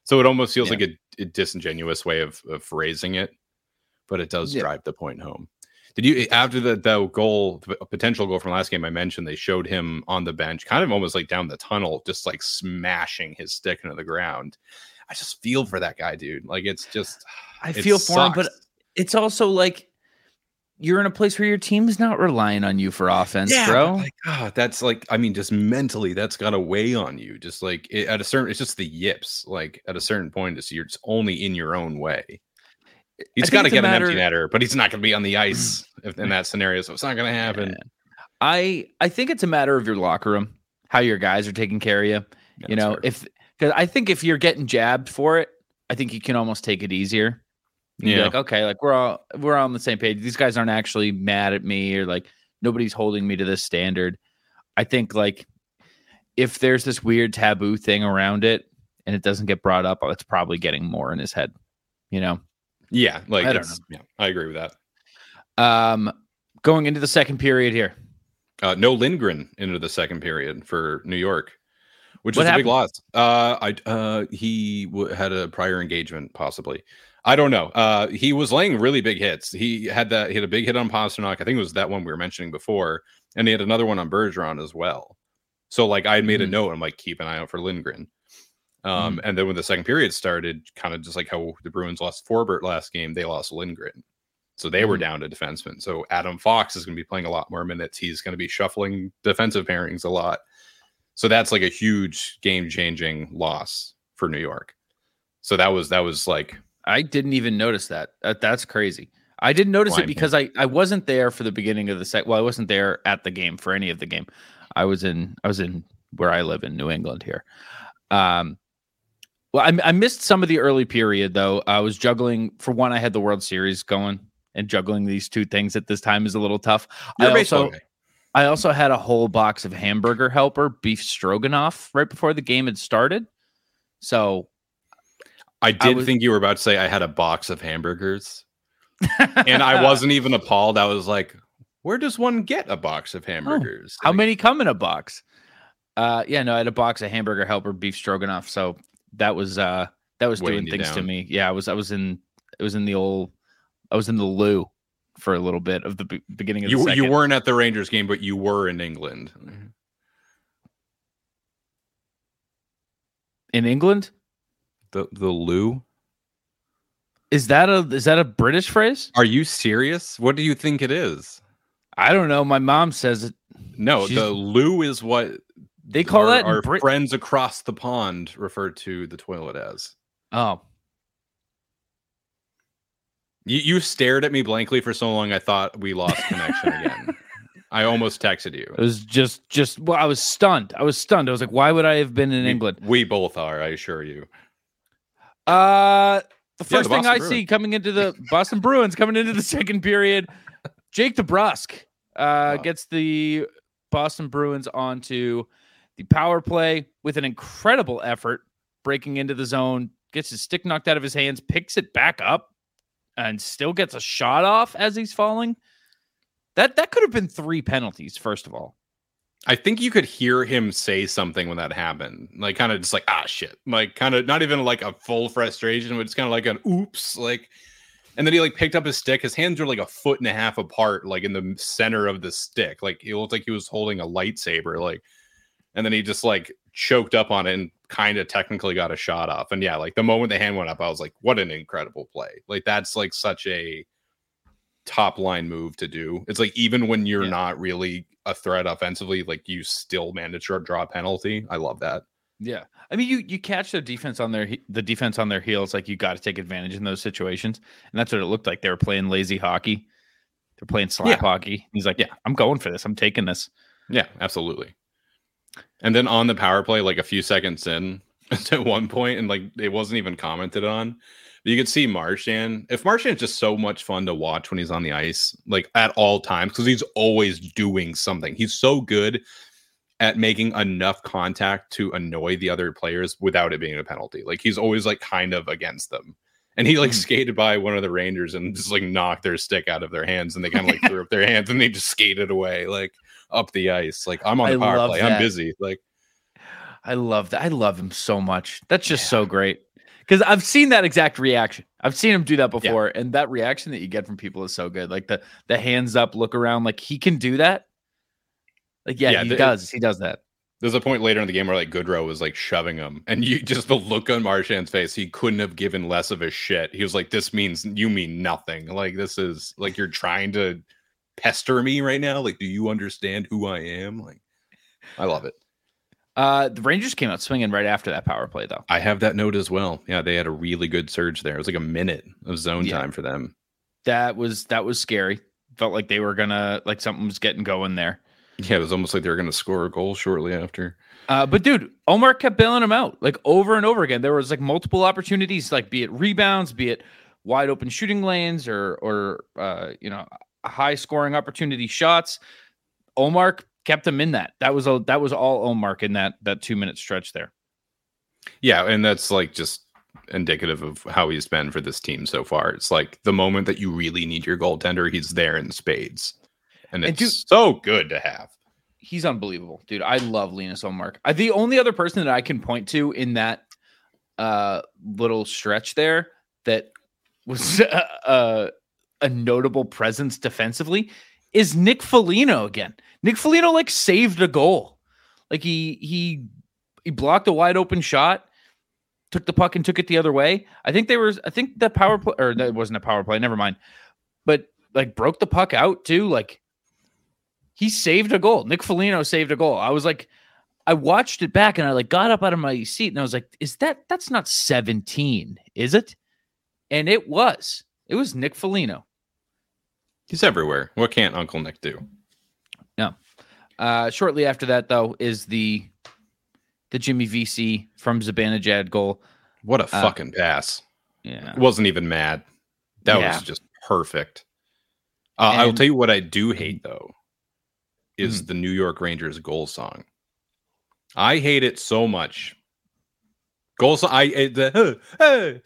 So it almost feels Yeah. like a, a disingenuous way of, of phrasing it, but it does Yeah. drive the point home. Did you eh, after the, the goal, the potential goal from last game I mentioned, they showed him on the bench, kind of almost like down the tunnel, just like smashing his stick into the ground. I just feel for that guy, dude. Like it's just I feel it for him, but it's also like you're in a place where your team's not relying on you for offense, but bro. Like, ah, that's like, I mean, just mentally, that's got to weigh on you. Just like it, at a certain, it's just the yips. Like at a certain point, it's you're just only in your own way. He's got to get an empty netter, but he's not going to be on the ice (clears throat) if, in that scenario, so it's not going to happen. Yeah. I I think it's a matter of your locker room, how your guys are taking care of you. Yeah, you know, fair. if because I think if you're getting jabbed for it, I think you can almost take it easier. You can be Yeah. like, okay, like we're all we're all on the same page. These guys aren't actually mad at me or like nobody's holding me to this standard. I think like if there's this weird taboo thing around it and it doesn't get brought up, it's probably getting more in his head. You know? yeah, like I don't it's- Yeah, I agree with that. Um going into the second period here. Uh, no Lindgren into the second period for New York, which What is a big loss. Uh, I uh, he w- had a prior engagement, possibly. I don't know. Uh, he was laying really big hits. He had that. He had a big hit on Pastrnak. I think it was that one we were mentioning before, and he had another one on Bergeron as well. So like I had made a Mhm. note. I'm like keep an eye out for Lindgren. Um, and then when the second period started, kind of just like how the Bruins lost Forbort last game, they lost Lindgren. So they were Mhm. down to defensemen. So Adam Fox is going to be playing a lot more minutes. He's going to be shuffling defensive pairings a lot. So that's like a huge game changing loss for New York. So that was that was like I didn't even notice that. That- that's crazy. I didn't notice it because I, I wasn't there for the beginning of the set. Well, I wasn't there at the game for any of the game. I was in I was in where I live in New England here. Um, well, I, I missed some of the early period though. I was juggling. For one, I had the World Series going, and juggling these two things at this time is a little tough. you're I also guy. I also had a whole box of hamburger helper beef stroganoff right before the game had started. So I did was- think you were about to say I had a box of hamburgers, and I (laughs) wasn't even appalled. I was like, where does one get a box of hamburgers? How Like, many come in a box? Uh, yeah, no, I had a box of hamburger helper beef stroganoff. So that was uh that was doing things to me. Yeah, I was I was in it was in the old I was in the loo for a little bit of the be- beginning of the You second. you weren't at the Rangers game, but you were in England. in England. The the Lou. Is that a is that a British phrase? Are you serious? What do you think it is? I don't know. My mom says it. No, She's- the loo is what They call our, that our Brit- friends across the pond refer to the toilet as. Oh, You, you stared at me blankly for so long. I thought we lost connection again. (laughs) I almost texted you. it was just just well, I was stunned. I was stunned. I was like, why would I have been in We- England? We both are. I assure you. Uh the Yeah, first the thing I Bruins. see coming into the (laughs) Boston Bruins coming into the second period, Jake DeBrusk uh, Wow. gets the Boston Bruins onto the power play with an incredible effort, breaking into the zone, gets his stick knocked out of his hands, picks it back up, and still gets a shot off as he's falling. That that could have been three penalties. First of all, I think you could hear him say something when that happened. Like kind of just like, ah shit. Like kind of not even like a full frustration, but it's kind of like an oops. Like and then he like picked up his stick. His hands were like a foot and a half apart, like in the center of the stick. Like it looked like he was holding a lightsaber. Like and then he just like choked up on it and kind of technically got a shot off. And yeah, like the moment the hand went up, I was like, what an incredible play. Like that's like such a top line move to do. It's like even when you're Yeah. not really a threat offensively, like you still manage to draw a penalty. I love that. Yeah, I mean, you you catch the defense on their the defense on their heels. Like you got to take advantage in those situations, and that's what it looked like. They were playing lazy hockey. They're playing slap Yeah. hockey. He's like, "Yeah, I'm going for this. I'm taking this." Yeah, absolutely. And then on the power play, like a few seconds in, (laughs) at one point, and like it wasn't even commented on. But you could see Marchand. If Marchand's just so much fun to watch when he's on the ice, like at all times, because he's always doing something. He's so good at making enough contact to annoy the other players without it being a penalty. Like he's always like kind of against them. And he like Mhm. skated by one of the Rangers and just like knocked their stick out of their hands, and they kind of like (laughs) threw up their hands and they just skated away like up the ice. Like I'm on I the power play. that. I'm busy. Like I love that. I love him so much. That's just Yeah. so great because I've seen that exact reaction. I've seen him do that before, yeah. and that reaction that you get from people is so good. Like the the hands up, look around, like he can do that. Like yeah, yeah he the, does. He does that. There's a point later in the game where like Goodrow was like shoving him, and you just the look on Marchand's face. He couldn't have given less of a shit. He was like, "This means you mean nothing. Like this is like you're trying to pester me right now. Like, do you understand who I am? Like, I love it." Uh, the Rangers came out swinging right after that power play, though. I have that note as well. Yeah, they had a really good surge there. It was like a minute of zone yeah. time for them. That was that was scary. Felt like they were gonna like something was getting going there. Yeah, it was almost like they were gonna score a goal shortly after. Uh, but dude, Ullmark kept bailing him out like over and over again. There was like multiple opportunities, like be it rebounds, be it wide open shooting lanes, or or uh, you know high scoring opportunity shots. Ullmark kept him in that. That was a that was all Ullmark in that that two minute stretch there. Yeah, and that's like just indicative of how he's been for this team so far. It's like the moment that you really need your goaltender, he's there in spades, and it's and dude, so good to have. He's unbelievable, dude. I love Linus Ullmark. I, the only other person that I can point to in that uh, little stretch there that was (laughs) a, a notable presence defensively is Nick Foligno again. Nick Foligno like saved a goal. Like he he he blocked a wide open shot, took the puck and took it the other way. I think there was I think the power play or that wasn't a power play, never mind. But like broke the puck out too. Like he saved a goal. Nick Foligno saved a goal. I was like, I watched it back and I like got up out of my seat and I was like, is that that's not 17, is it? And it was. It was Nick Foligno. He's everywhere. What can't Uncle Nick do? No. Uh, shortly after that, though, is the the Jimmy Vesey from Zibanejad goal. What a uh, fucking pass! Yeah, wasn't even mad. That yeah. was just perfect. Uh, and, I will tell you what I do hate though is mm. the New York Rangers goal song. I hate it so much. Goal song. I the (laughs) hey, hey.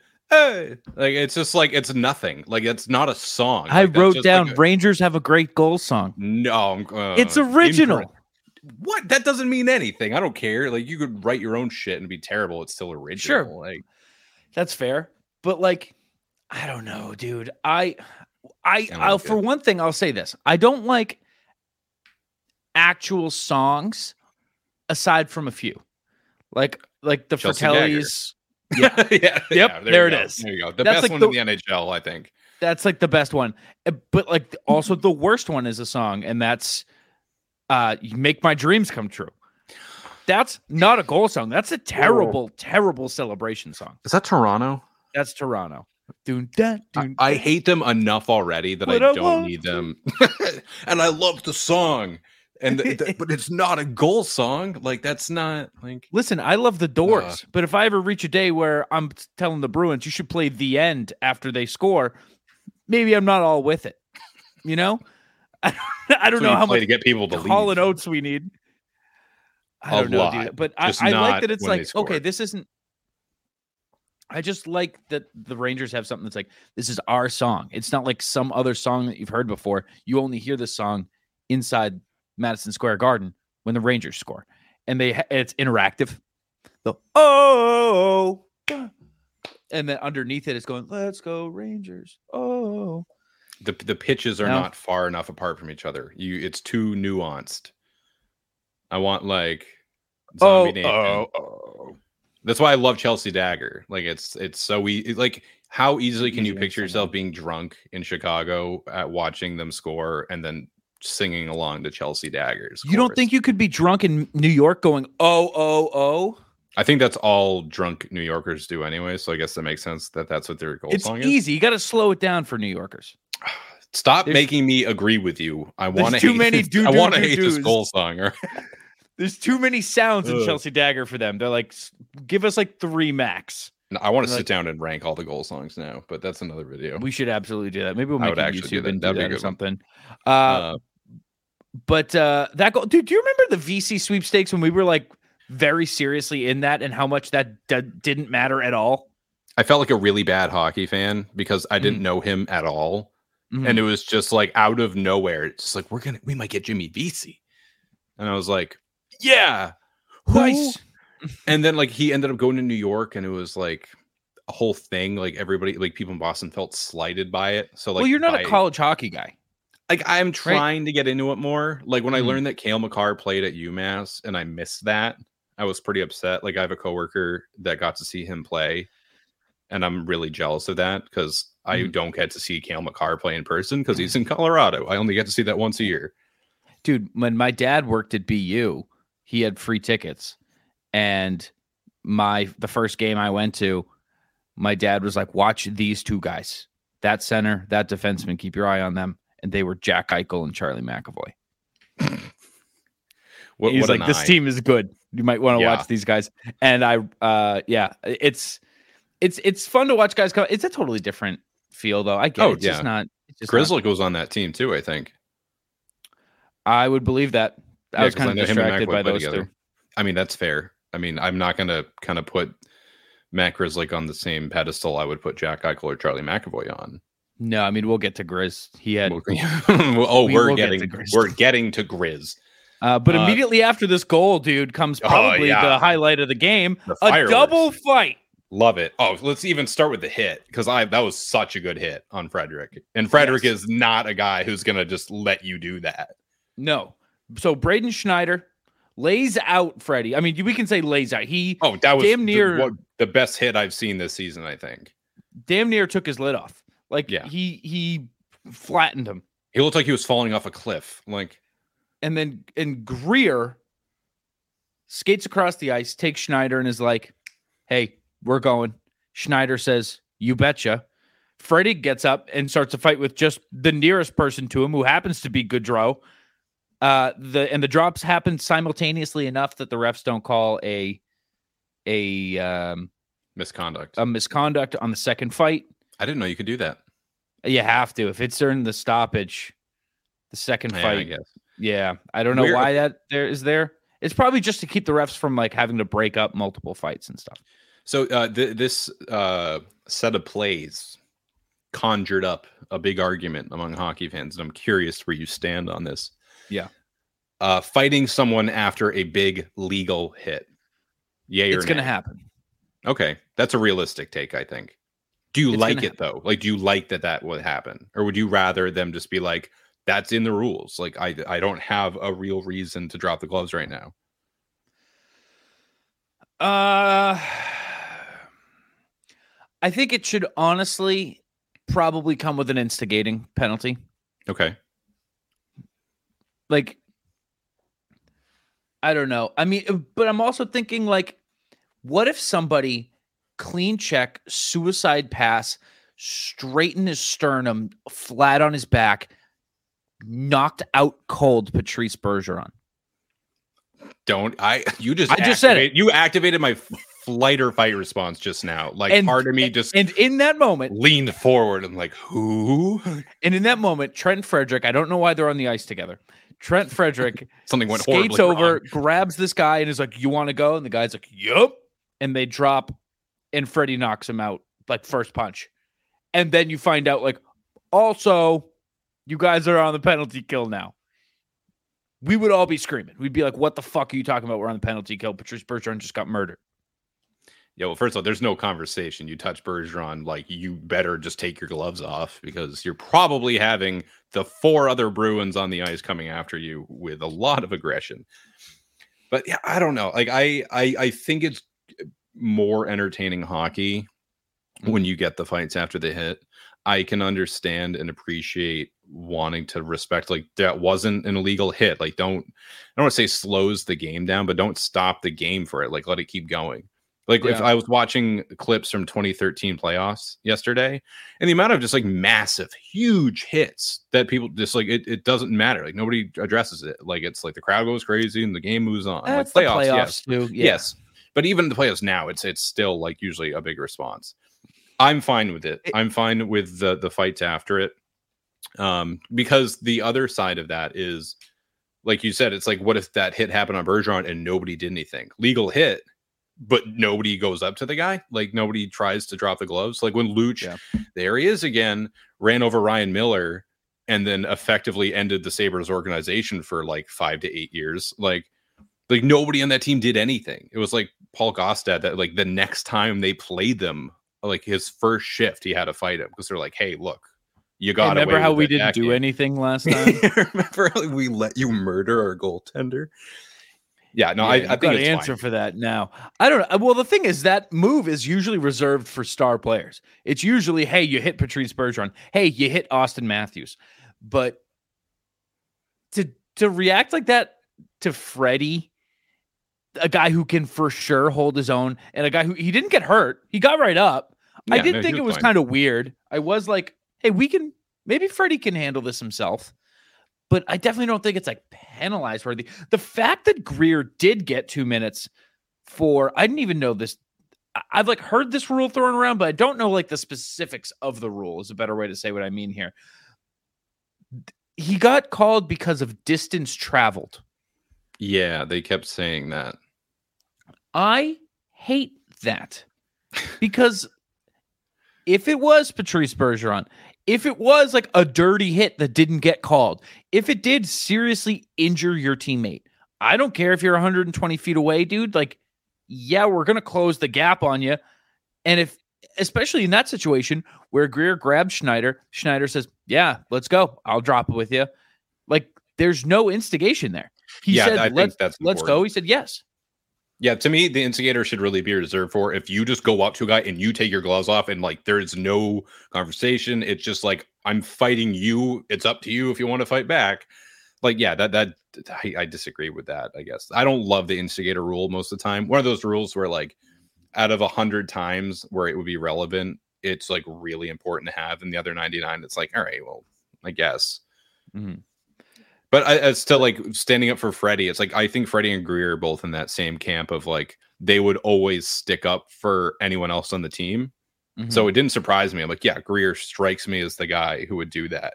Like it's just like it's nothing. Like it's not a song. I like, wrote down like a, Rangers have a great goal song. No, uh, it's original. What? That doesn't mean anything. I don't care. Like you could write your own shit and be terrible. It's still original. Sure. Like that's fair. But like, I don't know, dude. I I I'll for one thing, I'll say this. I don't like actual songs aside from a few. Like like the Chelsea Fratellis. Yeah. (laughs) yeah. Yep. Yeah, there, there it is. There you go. The that's best like one the, in the NHL, I think. That's like the best one. Uh, but like also the worst one is a song, and that's uh Make My Dreams Come True. That's not a goal song. That's a terrible, terrible celebration song. Is that Toronto? That's Toronto. Doon, da, doon, I, I, hate them enough already that I don't need them. (laughs) and I love the song and (laughs) but it's not a goal song. Like that's not like. Listen, I love the Doors, uh, but if I ever reach a day where I'm telling the Bruins you should play the end after they score, maybe I'm not all with it. You know, I, (laughs) I don't know how much to get people to Hall and Oates we need. I don't know, dude, but I, I like that it's like okay, this isn't. I just like that the Rangers have something that's like this is our song. It's not like some other song that you've heard before. You only hear this song inside Madison Square Garden when the Rangers score, and they it's interactive. The oh, oh, oh, oh, and then underneath it, it is going, "Let's go Rangers!" Oh, the the pitches are not far enough apart from each other. You, it's too nuanced. I want like oh, oh, oh. That's why I love Chelsea Dagger. Like it's it's so easy. Like how easily can you picture yourself being drunk in Chicago at watching them score and then singing along to Chelsea Daggers. You don't think you could be drunk in New York going oh oh oh? I think that's all drunk New Yorkers do anyway. So I guess that makes sense that that's what their goal it's song is. It's easy. You got to slow it down for New Yorkers. (sighs) Stop there's, making me agree with you. I want to too hate, many. I want to hate this goal song. (laughs) there's too many sounds in Chelsea Dagger for them. They're like, give us like three max. I want to sit like, down and rank all the goal songs now, but that's another video. We should absolutely do that. Maybe we'll make a YouTube do that. and do That'd that or something. Uh, uh, but uh, that goal, dude, do you remember the Vesey sweepstakes when we were like very seriously in that and how much that d- didn't matter at all? I felt like a really bad hockey fan because I didn't mm. know him at all. Mm-hmm. And it was just like out of nowhere. It's just like, we're going to, we might get Jimmy Vesey. And I was like, yeah, nice. (laughs) and then like he ended up going to New York and it was like a whole thing. Like everybody, like people in Boston felt slighted by it. So like, well, you're not by- a college hockey guy. Like I'm trying to get into it more. Like when I Mhm. learned that Cale Makar played at UMass and I missed that, I was pretty upset. Like I have a coworker that got to see him play, and I'm really jealous of that because I Mhm. don't get to see Cale Makar play in person because he's in Colorado. I only get to see that once a year. dude when my dad worked at bu he had free tickets and my the first game i went to my dad was like watch these two guys that center that defenseman keep your eye on them and they were jack eichel and charlie mcavoy (laughs) What, he's what like this eye. team is good you might want to Yeah. watch these guys and i uh yeah it's it's it's fun to watch guys come it's a totally different feel though i get Oh, it. it's just not it's just not- Grzelcyk goes on that team too. I think. i would believe that i Yeah, was kind of know him and distracted by those together. two I mean, that's fair. I mean, I'm not gonna kind of put Matt Grzelcyk on the same pedestal I would put Jack Eichel or Charlie McAvoy on. No i mean we'll get to grizz he had (laughs) oh, We are get getting Grizz. we're getting to Grizz. Uh, but Uh, immediately after this goal, dude, comes Oh, probably yeah. the highlight of the game: The a double fight. Love it. Oh, let's even start with the hit because I that was such a good hit on Frederic. And Frederic Yes. is not a guy who's gonna just let you do that. No, so Braden Schneider lays out Freddie. I mean, we can say lays out. He Oh, that was Damn the- near- what, the best hit I've seen this season. I think damn near took his lid off. Like, Yeah. he he flattened him, he looked like he was falling off a cliff. Like and then and Greer skates across the ice, takes Schneider, and is like, "Hey, we're going." Schneider says, "You betcha." Freddie gets up and starts a fight with just the nearest person to him, who happens to be Goodrow. Uh, the and the drops happen simultaneously enough that the refs don't call a a um, misconduct. a misconduct on the second fight. I didn't know you could do that. You have to if it's during the stoppage, the second Yeah, I fight. guess. Yeah, I don't know Where- why that there is there. It's probably just to keep the refs from like having to break up multiple fights and stuff. So uh, th- this uh, set of plays conjured up a big argument among hockey fans, and I'm curious where you stand on this. Yeah. uh, fighting someone after a big legal hit. Yeah, it's going to happen. Okay, that's a realistic take. I think. Do you It's like it though? Like, do you like that that would happen, or would you rather them just be like, "That's in the rules"? Like, I I don't have a real reason to drop the gloves right now. Uh I think it should honestly probably come with an instigating penalty. Okay. Like I don't know. I mean, but I'm also thinking like what if somebody clean check, suicide pass, straighten his sternum, flat on his back, knocked out cold Patrice Bergeron. Don't I? You just I just said it. You activated my flight or fight response just now. Like And- part of me just And in that moment, leaned forward and like, who? and in that moment, Trent Frederic, I don't know why they're on the ice together. Trent Frederic (laughs) Something went skates over, wrong. grabs this guy, and is like, "You want to go?" And the guy's like, "Yup." And they drop, and Freddie knocks him out like first punch. And then you find out, like, also, you guys are on the penalty kill now. We would all be screaming. We'd be like, "What the fuck are you talking about? We're on the penalty kill. Patrice Bergeron just got murdered." Yeah, well, first of all, there's no conversation. You touch Bergeron, like you better just take your gloves off because you're probably having the four other Bruins on the ice coming after you with a lot of aggression. But yeah, I don't know. Like I, I, I think it's more entertaining hockey mm-hmm. when you get the fights after the hit. I can understand and appreciate wanting to respect like that wasn't an illegal hit. Like don't I don't want to say slows the game down, but don't stop the game for it. Like let it keep going. Like if I was watching clips from 2013 playoffs yesterday, and the amount of just like massive, huge hits that people just like it, it doesn't matter. Like nobody addresses it. Like it's like the crowd goes crazy and the game moves on. Like That's the playoffs, playoffs yes. too. Yeah. Yes. But even the playoffs now, it's it's still like usually a big response. I'm fine with it. I'm fine with the the fights after it. Um, because the other side of that is like you said, it's like what if that hit happened on Bergeron and nobody did anything? Legal hit, but nobody goes up to the guy. Like nobody tries to drop the gloves. Like when Luch, Yeah. there he is again, ran over Ryan Miller and then effectively ended the Sabres organization for like five to eight years. Like like nobody on that team did anything. It was like Paul Gaustad that like the next time they played them like his first shift, he had to fight him because they're like, "Hey, look, you got." Remember how we didn't do anything last (laughs) time? remember how we let you murder our goaltender? Yeah, no, yeah, I, I think an answer fine. for that now. I don't know. Well, the thing is that move is usually reserved for star players. It's usually, hey, you hit Patrice Bergeron. Hey, you hit Auston Matthews. But to to react like that to Freddie, a guy who can for sure hold his own, and a guy who he didn't get hurt, he got right up. Yeah, I did no, think it was kind of weird. I was like, hey, we can maybe Freddie can handle this himself but I definitely don't think it's like penalized worthy. The fact that Greer did get two minutes for I didn't even know this. I've like heard this rule thrown around, but I don't know like the specifics of the rule. Is a better way to say what I mean here. He got called because of distance traveled. Yeah, they kept saying that. I hate that because if it was Patrice Bergeron, if it was like a dirty hit that didn't get called, if it did seriously injure your teammate, I don't care if you're 120 feet away, dude. Like, yeah, we're gonna close the gap on you. And if, especially in that situation where Greer grabs Schneider, Schneider says, "Yeah, let's go. I'll drop it with you." Like, there's no instigation there. He Yeah, said, I "Let's that's let's important. go." He said, "Yes." Yeah, to me, the instigator should really be reserved for if you just go up to a guy and you take your gloves off and like there's no conversation. It's just like I'm fighting you. It's up to you if you want to fight back. Like, yeah, that that I, I disagree with that. I guess I don't love the instigator rule most of the time. One of those rules where like out of a hundred times where it would be relevant, it's like really important to have, and the other 99, it's like, all right, well, I guess. Mhm. But I, it's still like standing up for Freddie. It's like I think Freddie and Greer are both in that same camp of like they would always stick up for anyone else on the team. Mhm. So it didn't surprise me. I'm like, yeah, Greer strikes me as the guy who would do that.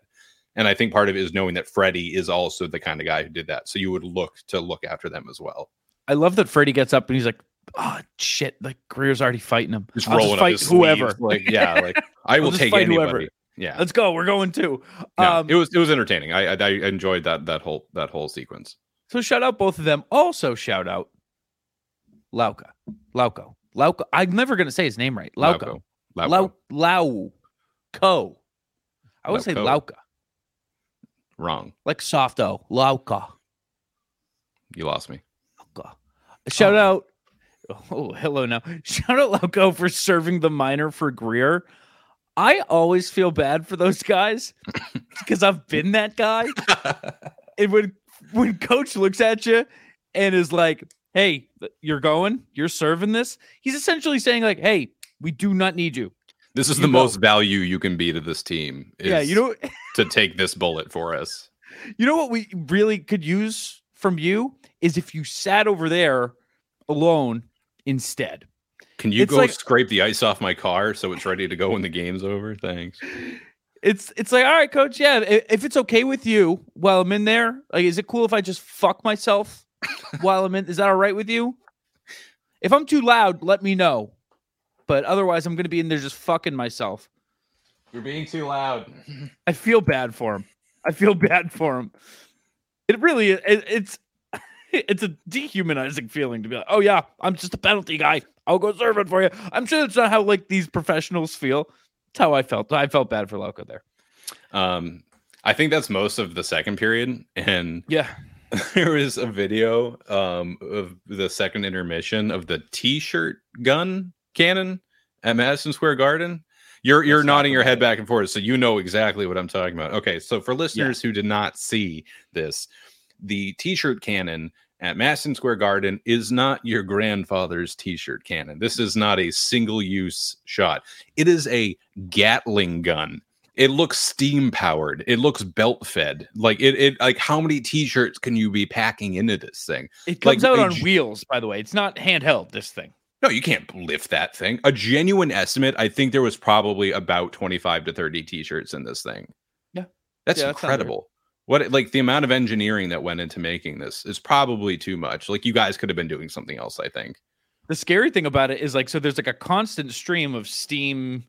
And I think part of it is knowing that Freddie is also the kind of guy who did that. So you would look to look after them as well. I love that Freddie gets up and he's like, "Oh shit!" Like Greer's already fighting him. Just I'll rolling just up fight whoever. sleeves, Like, yeah, like (laughs) I I'll take anybody. whoever. Yeah. Let's go. We're going too. No, Um, it was it was entertaining. I, I I enjoyed that that whole that whole sequence. so shout out both of them. Also shout out Lauka, Lauko, Lauko. I'm never gonna say his name right. Lauko, Lauko. Lau, Lauko. I would say. Lauka, Wrong. like soft softo. Lauka. You lost me. Lauka. Shout Oh. out. Oh, hello now. (laughs) Shout out Lauko for serving the minor for Greer. I always feel bad for those guys (laughs) because I've been that guy. (laughs) and when when coach looks at you and is like, "Hey, you're going, you're serving this," he's essentially saying like, "Hey, we do not need you." This is You the go. most value you can be to this team. yeah, you know, (laughs) to take this bullet for us. you know what we really could use from you is if you sat over there alone instead. Can you It's go like- scrape the ice off my car so it's ready to go when the game's over? Thanks. It's it's like, all right, coach, yeah, if it's okay with you while I'm in there, like, is it cool if I just fuck myself while I'm in? Is that all right with you? If I'm too loud, let me know. But otherwise, I'm gonna be in there just fucking myself. You're being too loud. I feel bad for him. I feel bad for him. It really. It, it's (laughs) it's a dehumanizing feeling to be like, oh yeah, I'm just a penalty guy. I'll go serve it for you. I'm sure that's not how like these professionals feel. That's how I felt. I felt bad for Loco there. Um, I think that's most of the second period, and Yeah. (laughs) there was a video um of the second intermission of the t-shirt gun cannon at Madison Square Garden. You're you're Let's nodding your head back and forth, so you know exactly what I'm talking about. Okay, so for listeners who did not see this, the t-shirt cannon at Madison Square Garden is not your grandfather's t-shirt cannon. This is not a single-use shot. It is a Gatling gun. It looks steam powered. It looks belt fed. Like it, it like how many t-shirts can you be packing into this thing? It comes Like, out on g- wheels, by the way. It's not handheld, this thing. No, you can't lift that thing. A genuine estimate, I think there was probably about 25 to 30 t-shirts in this thing. Yeah. That's Yeah, incredible. What like the amount of engineering that went into making this is probably too much. Like you guys could have been doing something else, I think. The scary thing about it is like, so there's like a constant stream of steam.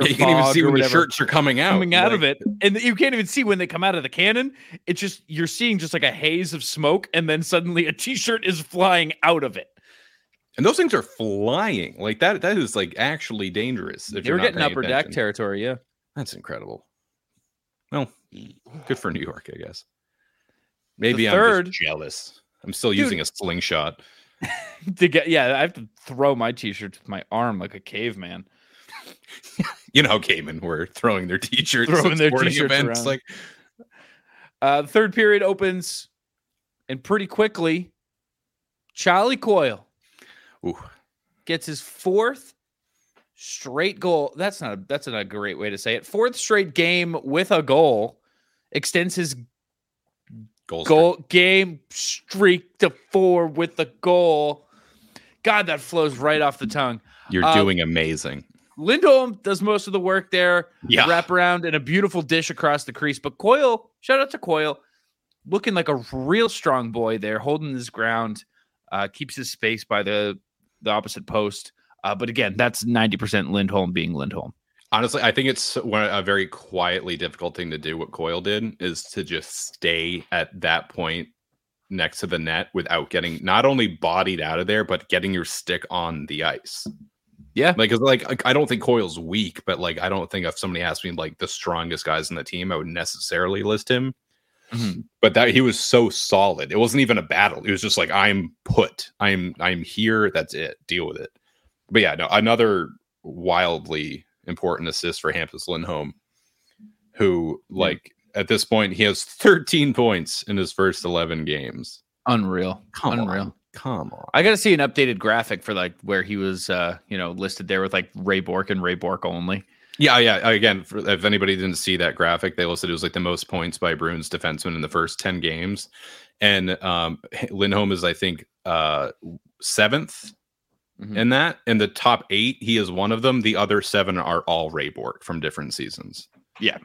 Yeah, you can even see when the shirts are coming out. coming out of it, and you can't even see when they come out of the cannon. It's just you're seeing just like a haze of smoke, and then suddenly a t-shirt is flying out of it. And those things are flying. Like that that is like actually dangerous. If they were getting upper attention. deck territory, yeah. That's incredible. Well, good for New York, I guess. Maybe i I'm jealous. I'm still Dude, using a slingshot. (laughs) to get yeah, I have to throw my t-shirt with my arm like a caveman. (laughs) you know how cavemen were throwing their t-shirts, throwing their t-shirts events. Around. Like uh, the third period opens, and pretty quickly, Charlie Coyle Ooh. gets his fourth straight goal. That's not a, that's not a great way to say it. Fourth straight game with a goal extends his goal, goal game streak to four with the goal. God, that flows right off the tongue. You're um, doing amazing. Lindholm does most of the work there. Yeah. Wrap around and a beautiful dish across the crease. But Coyle, shout out to Coyle, looking like a real strong boy there, holding his ground, uh, keeps his space by the the opposite post. Uh, but again, that's 90% Lindholm being Lindholm. Honestly, I think it's a very quietly difficult thing to do. What Coyle did is to just stay at that point next to the net without getting not only bodied out of there, but getting your stick on the ice. Yeah, like, because like I don't think Coyle's weak, but like I don't think if somebody asked me like the strongest guys in the team, I would necessarily list him. Mm-hmm. But that he was so solid. It wasn't even a battle. It was just like I'm put. I'm I'm here. That's it. Deal with it. But yeah, no, another wildly important assist for Hampus Lindholm, who like at this point he has 13 points in his first 11 games. Unreal. Come Unreal. On. Come on. I got to see an updated graphic for like where he was, uh, you know, listed there with like Ray Bourque and Ray Bourque only. Yeah, yeah. Again, for, if anybody didn't see that graphic, they listed it was like the most points by Bruins defenseman in the first 10 games. And um, Lindholm is, I think, uh, 7th mm-hmm. in that. In the top eight, he is one of them. The other seven are all Ray Bourque from different seasons. Yeah.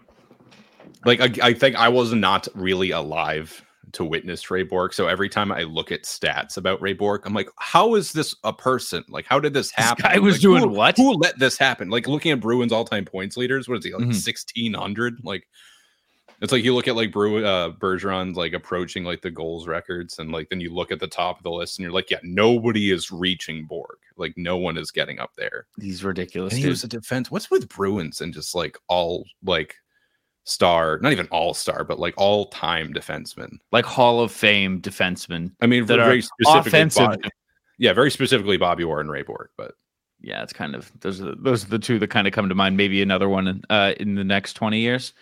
Like, I, I think I was not really alive to witness Ray Bourque. So every time I look at stats about Ray Bourque, I'm like, how is this a person? Like, how did this happen? Guy was like, doing who, what? Who let this happen? Like looking at Bruins all time points leaders, what is he like mm-hmm. 1600? Like it's like you look at like Brew uh Bergeron like approaching like the goals records, and like then you look at the top of the list and you're like, yeah, nobody is reaching Bourque. Like no one is getting up there. He's ridiculous. And he was a defense. What's with Bruins and just like all like star, not even all star, but like all time defenseman, like Hall of Fame defenseman. I mean, that very are offensive. Bobby, yeah, very specifically Bobby Orr and Ray Bourque, but yeah, it's kind of those are those are the two that kind of come to mind. Maybe another one in, uh, in the next twenty years.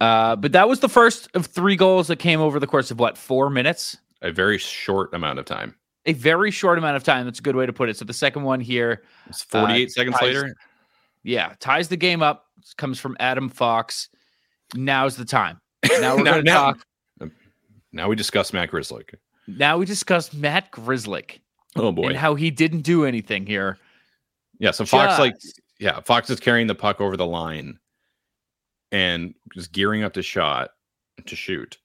Uh, but that was the first of three goals that came over the course of what four minutes? A very short amount of time. A very short amount of time. That's a good way to put it. So the second one here, it's forty-eight uh, seconds ties, later. Yeah, ties the game up. Comes from Adam Fox. Now's the time. Now we're (laughs) going to talk. Now we discuss Matt Grzelcyk. Now we discuss Matt Grzelcyk. Oh boy, and how he didn't do anything here. Yeah, so Fox just. like yeah, Fox is carrying the puck over the line and just gearing up to shot to shoot.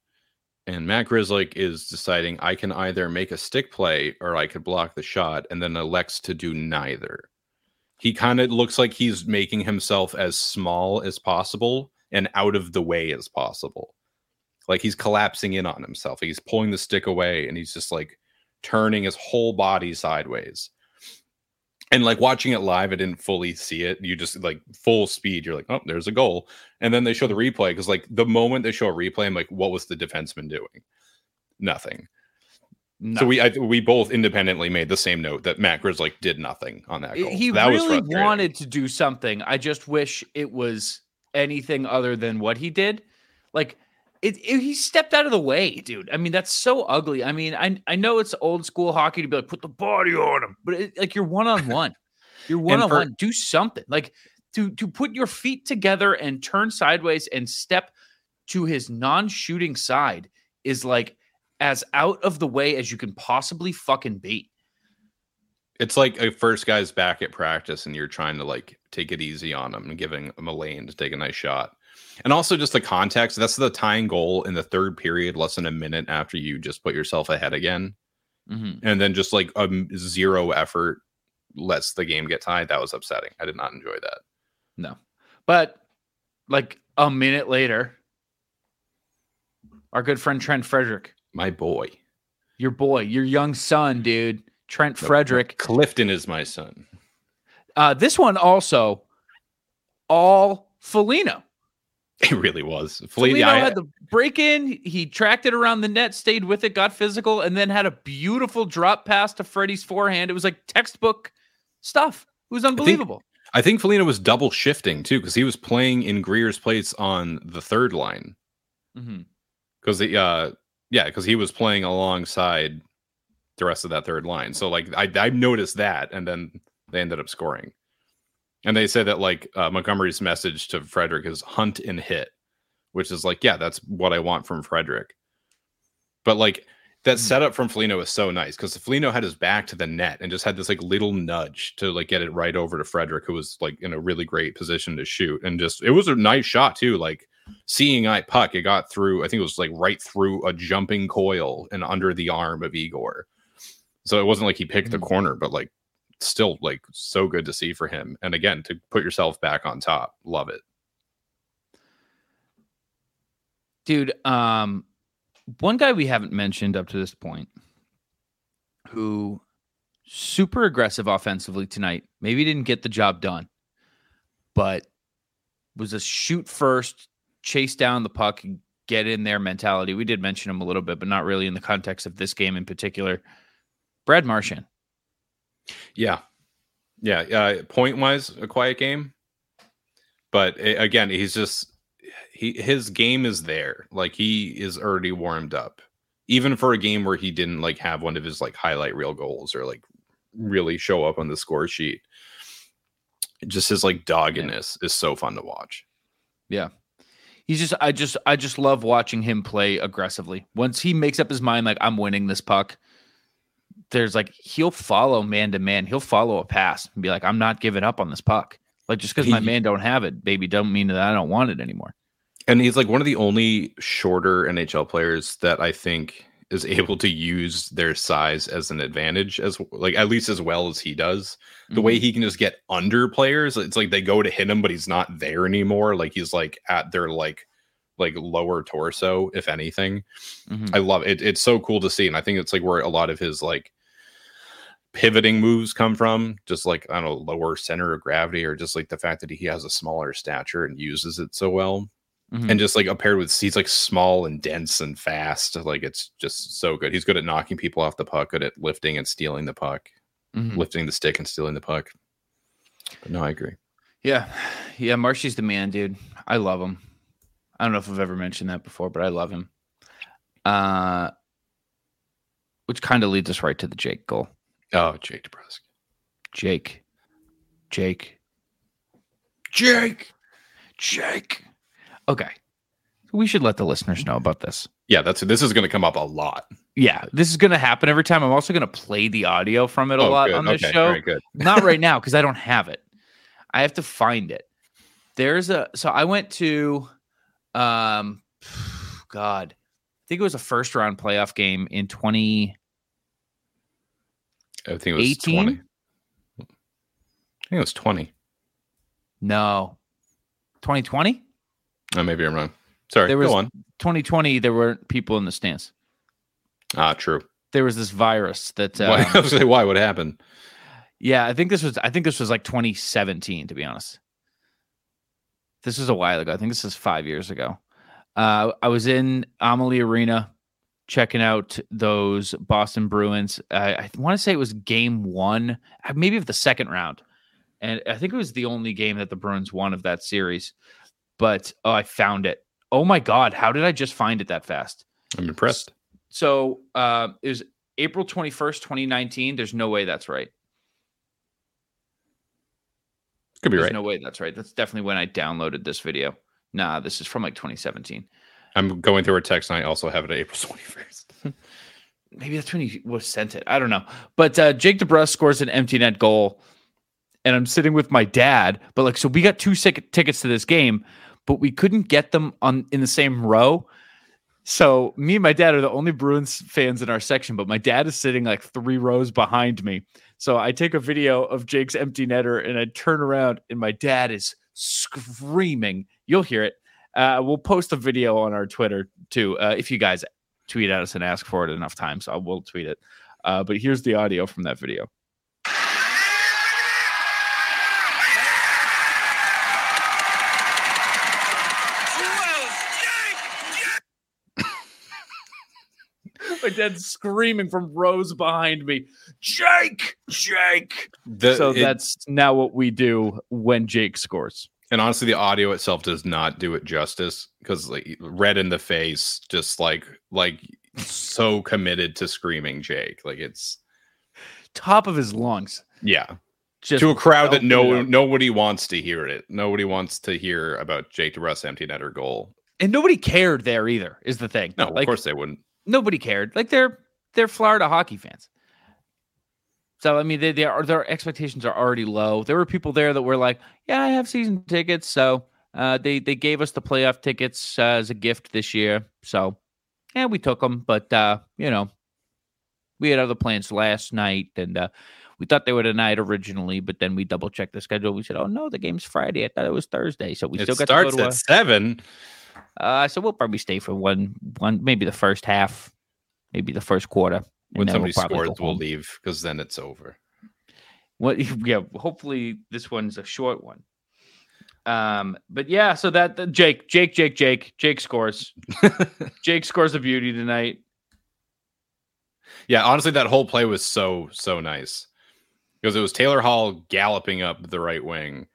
And Matt Grzelcyk is deciding I can either make a stick play or I could block the shot, and then elects to do neither. He kind of looks like he's making himself as small as possible and out of the way as possible. Like he's collapsing in on himself. He's pulling the stick away and he's just like turning his whole body sideways. And like watching it live, I didn't fully see it. You just like full speed, you're like, oh, there's a goal. And then they show the replay because like the moment they show a replay, I'm like, what was the defenseman doing? Nothing. No. So we I, we both independently made the same note that Matt Grzelcyk did nothing on that goal. He that really wanted to do something. I just wish it was anything other than what he did. Like it, it, he stepped out of the way, dude. I mean, that's so ugly. I mean, I I know it's old school hockey to be like put the body on him, but it, like you're one on one, you're one on one. Do something like to to put your feet together and turn sideways and step to his non-shooting side is like as out of the way as you can possibly fucking be. It's like a first guy's back at practice and you're trying to like take it easy on him and giving him a lane to take a nice shot. And also just the context. That's the tying goal in the third period, less than a minute after you just put yourself ahead again. Mm-hmm. And then just like a zero effort lets the game get tied. That was upsetting. I did not enjoy that. No. But like a minute later, our good friend Trent Frederic. My boy. Your boy, your young son, dude Trent Frederic. Clifton is my son. Uh, this one also all Foligno. It really was. Foligno I, had the break in. He tracked it around the net, stayed with it, got physical, and then had a beautiful drop pass to Freddie's forehand. It was like textbook stuff. It was unbelievable. I think, I think Foligno was double shifting too because he was playing in Greer's place on the third line. Because mm-hmm. uh, yeah, because he was playing alongside the rest of that third line. So like I I noticed that, and then they ended up scoring. And they say that like uh, Montgomery's message to Frederic is hunt and hit, which is like, yeah, that's what I want from Frederic. But like that mm. setup from Foligno was so nice because Foligno had his back to the net and just had this like little nudge to like get it right over to Frederic, who was like in a really great position to shoot. And just it was a nice shot too. Like seeing eye puck, it got through, I think it was like right through a jumping Coyle and under the arm of Igor. So it wasn't like he picked mm. the corner, but like still like so good to see for him. And again, to put yourself back on top, love it. Dude, um one guy we haven't mentioned up to this point who super aggressive offensively tonight. Maybe didn't get the job done, but was a shoot first, chase down the puck, get in there mentality. We did mention him a little bit, but not really in the context of this game in particular. Brad Marchand. Yeah. Yeah. Uh, point wise, a quiet game. But again, he's just, he his game is there. Like he is already warmed up. Even for a game where he didn't like have one of his like highlight reel goals or like really show up on the score sheet. Just his like doggedness yeah. is so fun to watch. Yeah. He's just I just I just love watching him play aggressively. Once he makes up his mind like I'm winning this puck, there's like he'll follow man to man. He'll follow a pass and be like, I'm not giving up on this puck. Like just because my man don't have it, baby, don't mean that I don't want it anymore. And he's like one of the only shorter NHL players that I think is able to use their size as an advantage as like at least as well as he does. The mm-hmm. way he can just get under players, it's like they go to hit him, but he's not there anymore. Like he's like at their like like lower torso, if anything. Mm-hmm. I love it. It's so cool to see. And I think it's like where a lot of his like pivoting moves come from just like on don't lower center of gravity or just like the fact that he has a smaller stature and uses it so well. Mm-hmm. and just like a paired with he's like small and dense and fast like it's just so good. He's good at knocking people off the puck good at lifting and stealing the puck mm-hmm. lifting the stick and stealing the puck. But no I agree. Yeah. Yeah Marshy's the man dude. I love him. I don't know if I've ever mentioned that before but I love him. Uh which kind of leads us right to the Jake goal Oh, Jake DeBrusk. Jake. Jake. Jake. Jake. Okay. We should let the listeners know about this. Yeah, that's this is going to come up a lot. Yeah, this is going to happen every time. I'm also going to play the audio from it a oh, lot good. on this okay, show. Very good. (laughs) Not right now because I don't have it. I have to find it. There's a so I went to um (sighs) God, I think it was a first round playoff game in 20 I think it was 18? 20. I think it was 20. No. 2020? Oh, maybe I'm wrong. Sorry. There was Go on. 2020, there weren't people in the stands. Ah, true. There was this virus that. Um, why? (laughs) I was say, why? What happened? Yeah, I think this was. I think this was like 2017. To be honest, this was a while ago. I think this is five years ago. Uh, I was in Amalie Arena checking out those Boston Bruins. Uh, I want to say it was game one, uh, maybe of the second round. And I think it was the only game that the Bruins won of that series. But oh, I found it. Oh my God. How did I just find it that fast? I'm impressed. So uh, it was April 21st, 2019. There's no way that's right. Could be There's right. no way that's right. That's definitely when I downloaded this video. Nah, this is from like 2017. I'm going through our text and I also have it April (laughs) 21st. Maybe that's when he was sent it. I don't know. But uh, Jake DeBrusk scores an empty net goal. And I'm sitting with my dad. But like, so we got two sick tickets to this game, but we couldn't get them on in the same row. So me and my dad are the only Bruins fans in our section, but my dad is sitting like three rows behind me. So I take a video of Jake's empty netter and I turn around and my dad is screaming. You'll hear it uh, we'll post a video on our Twitter too. Uh, if you guys tweet at us and ask for it enough times, I will tweet it. Uh, but here's the audio from that video. (laughs) My dad's screaming from rows behind me, Jake, Jake. The, so it- that's now what we do when Jake scores. And honestly, the audio itself does not do it justice because like red in the face, just like like so (laughs) committed to screaming Jake. Like it's Top of his lungs. yeah. Just to a crowd that no nobody wants to hear it. Nobody wants to hear about Jake DeBrusk empty netter goal. and nobody cared there either, is the thing. No, like of course they wouldn't. nobody cared. Like they're they're Florida hockey fans. So I mean, they, they are their expectations are already low. There were people there that were like, "Yeah, I have season tickets." So uh, they they gave us the playoff tickets uh, as a gift this year. So yeah, we took them. But uh, you know, we had other plans last night, and uh, we thought they were tonight originally. But then we double checked the schedule. We said, "Oh no, the game's Friday. I thought it was Thursday." So we it still got starts to go to at a, seven. uh, so we'll probably stay for one, one, maybe the first half, maybe the first quarter. When somebody we'll scores, we'll home. leave because then it's over. What? (laughs) Yeah, hopefully this one's a short one. Um, but yeah, so that that- Jake, Jake, Jake, Jake, Jake scores. (laughs) Jake scores a beauty tonight. Yeah, honestly, that whole play was so so nice because it was Taylor Hall galloping up the right wing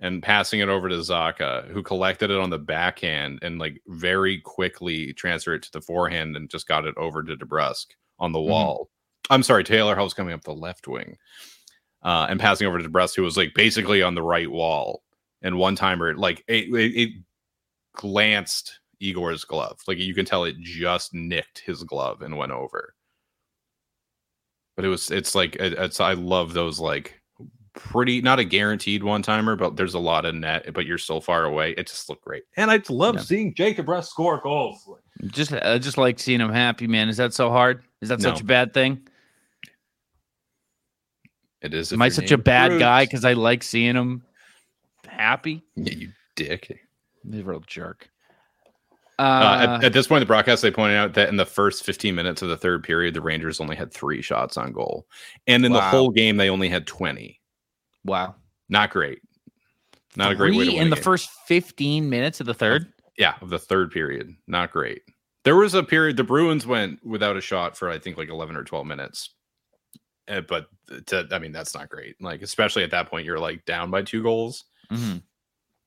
and passing it over to Zacha, who collected it on the backhand and like very quickly transferred it to the forehand and just got it over to DeBrusk on the Mhm. wall. I'm sorry, Taylor Hall was coming up the left wing uh, and passing over to DeBrusk, who was like basically on the right wall. And one timer, like it, it, it glanced Igor's glove. Like you can tell it just nicked his glove and went over but it was it's like it- it's i love those like pretty not a guaranteed one timer but there's a lot of net but you're so far away it just looked great and i love Yeah. seeing Jake DeBrusk score goals Just, I just like seeing him happy, man. Is that so hard? Is that such a bad thing? it is Am I such a name's bad guy because I like seeing him happy? yeah, you dick He's a real jerk. uh, Uh, at, at this point in the broadcast they pointed out that in the first 15 minutes of the third period the rangers only had three shots on goal and in the whole game they only had 20 wow. not great not a great way to win in the game. first 15 minutes of the third. yeah, of the third period. Not great. There was a period the Bruins went without a shot for I think like 11 or 12 minutes. Uh, but to, I mean that's not great. Like especially at that point you're like down by two goals Mhm.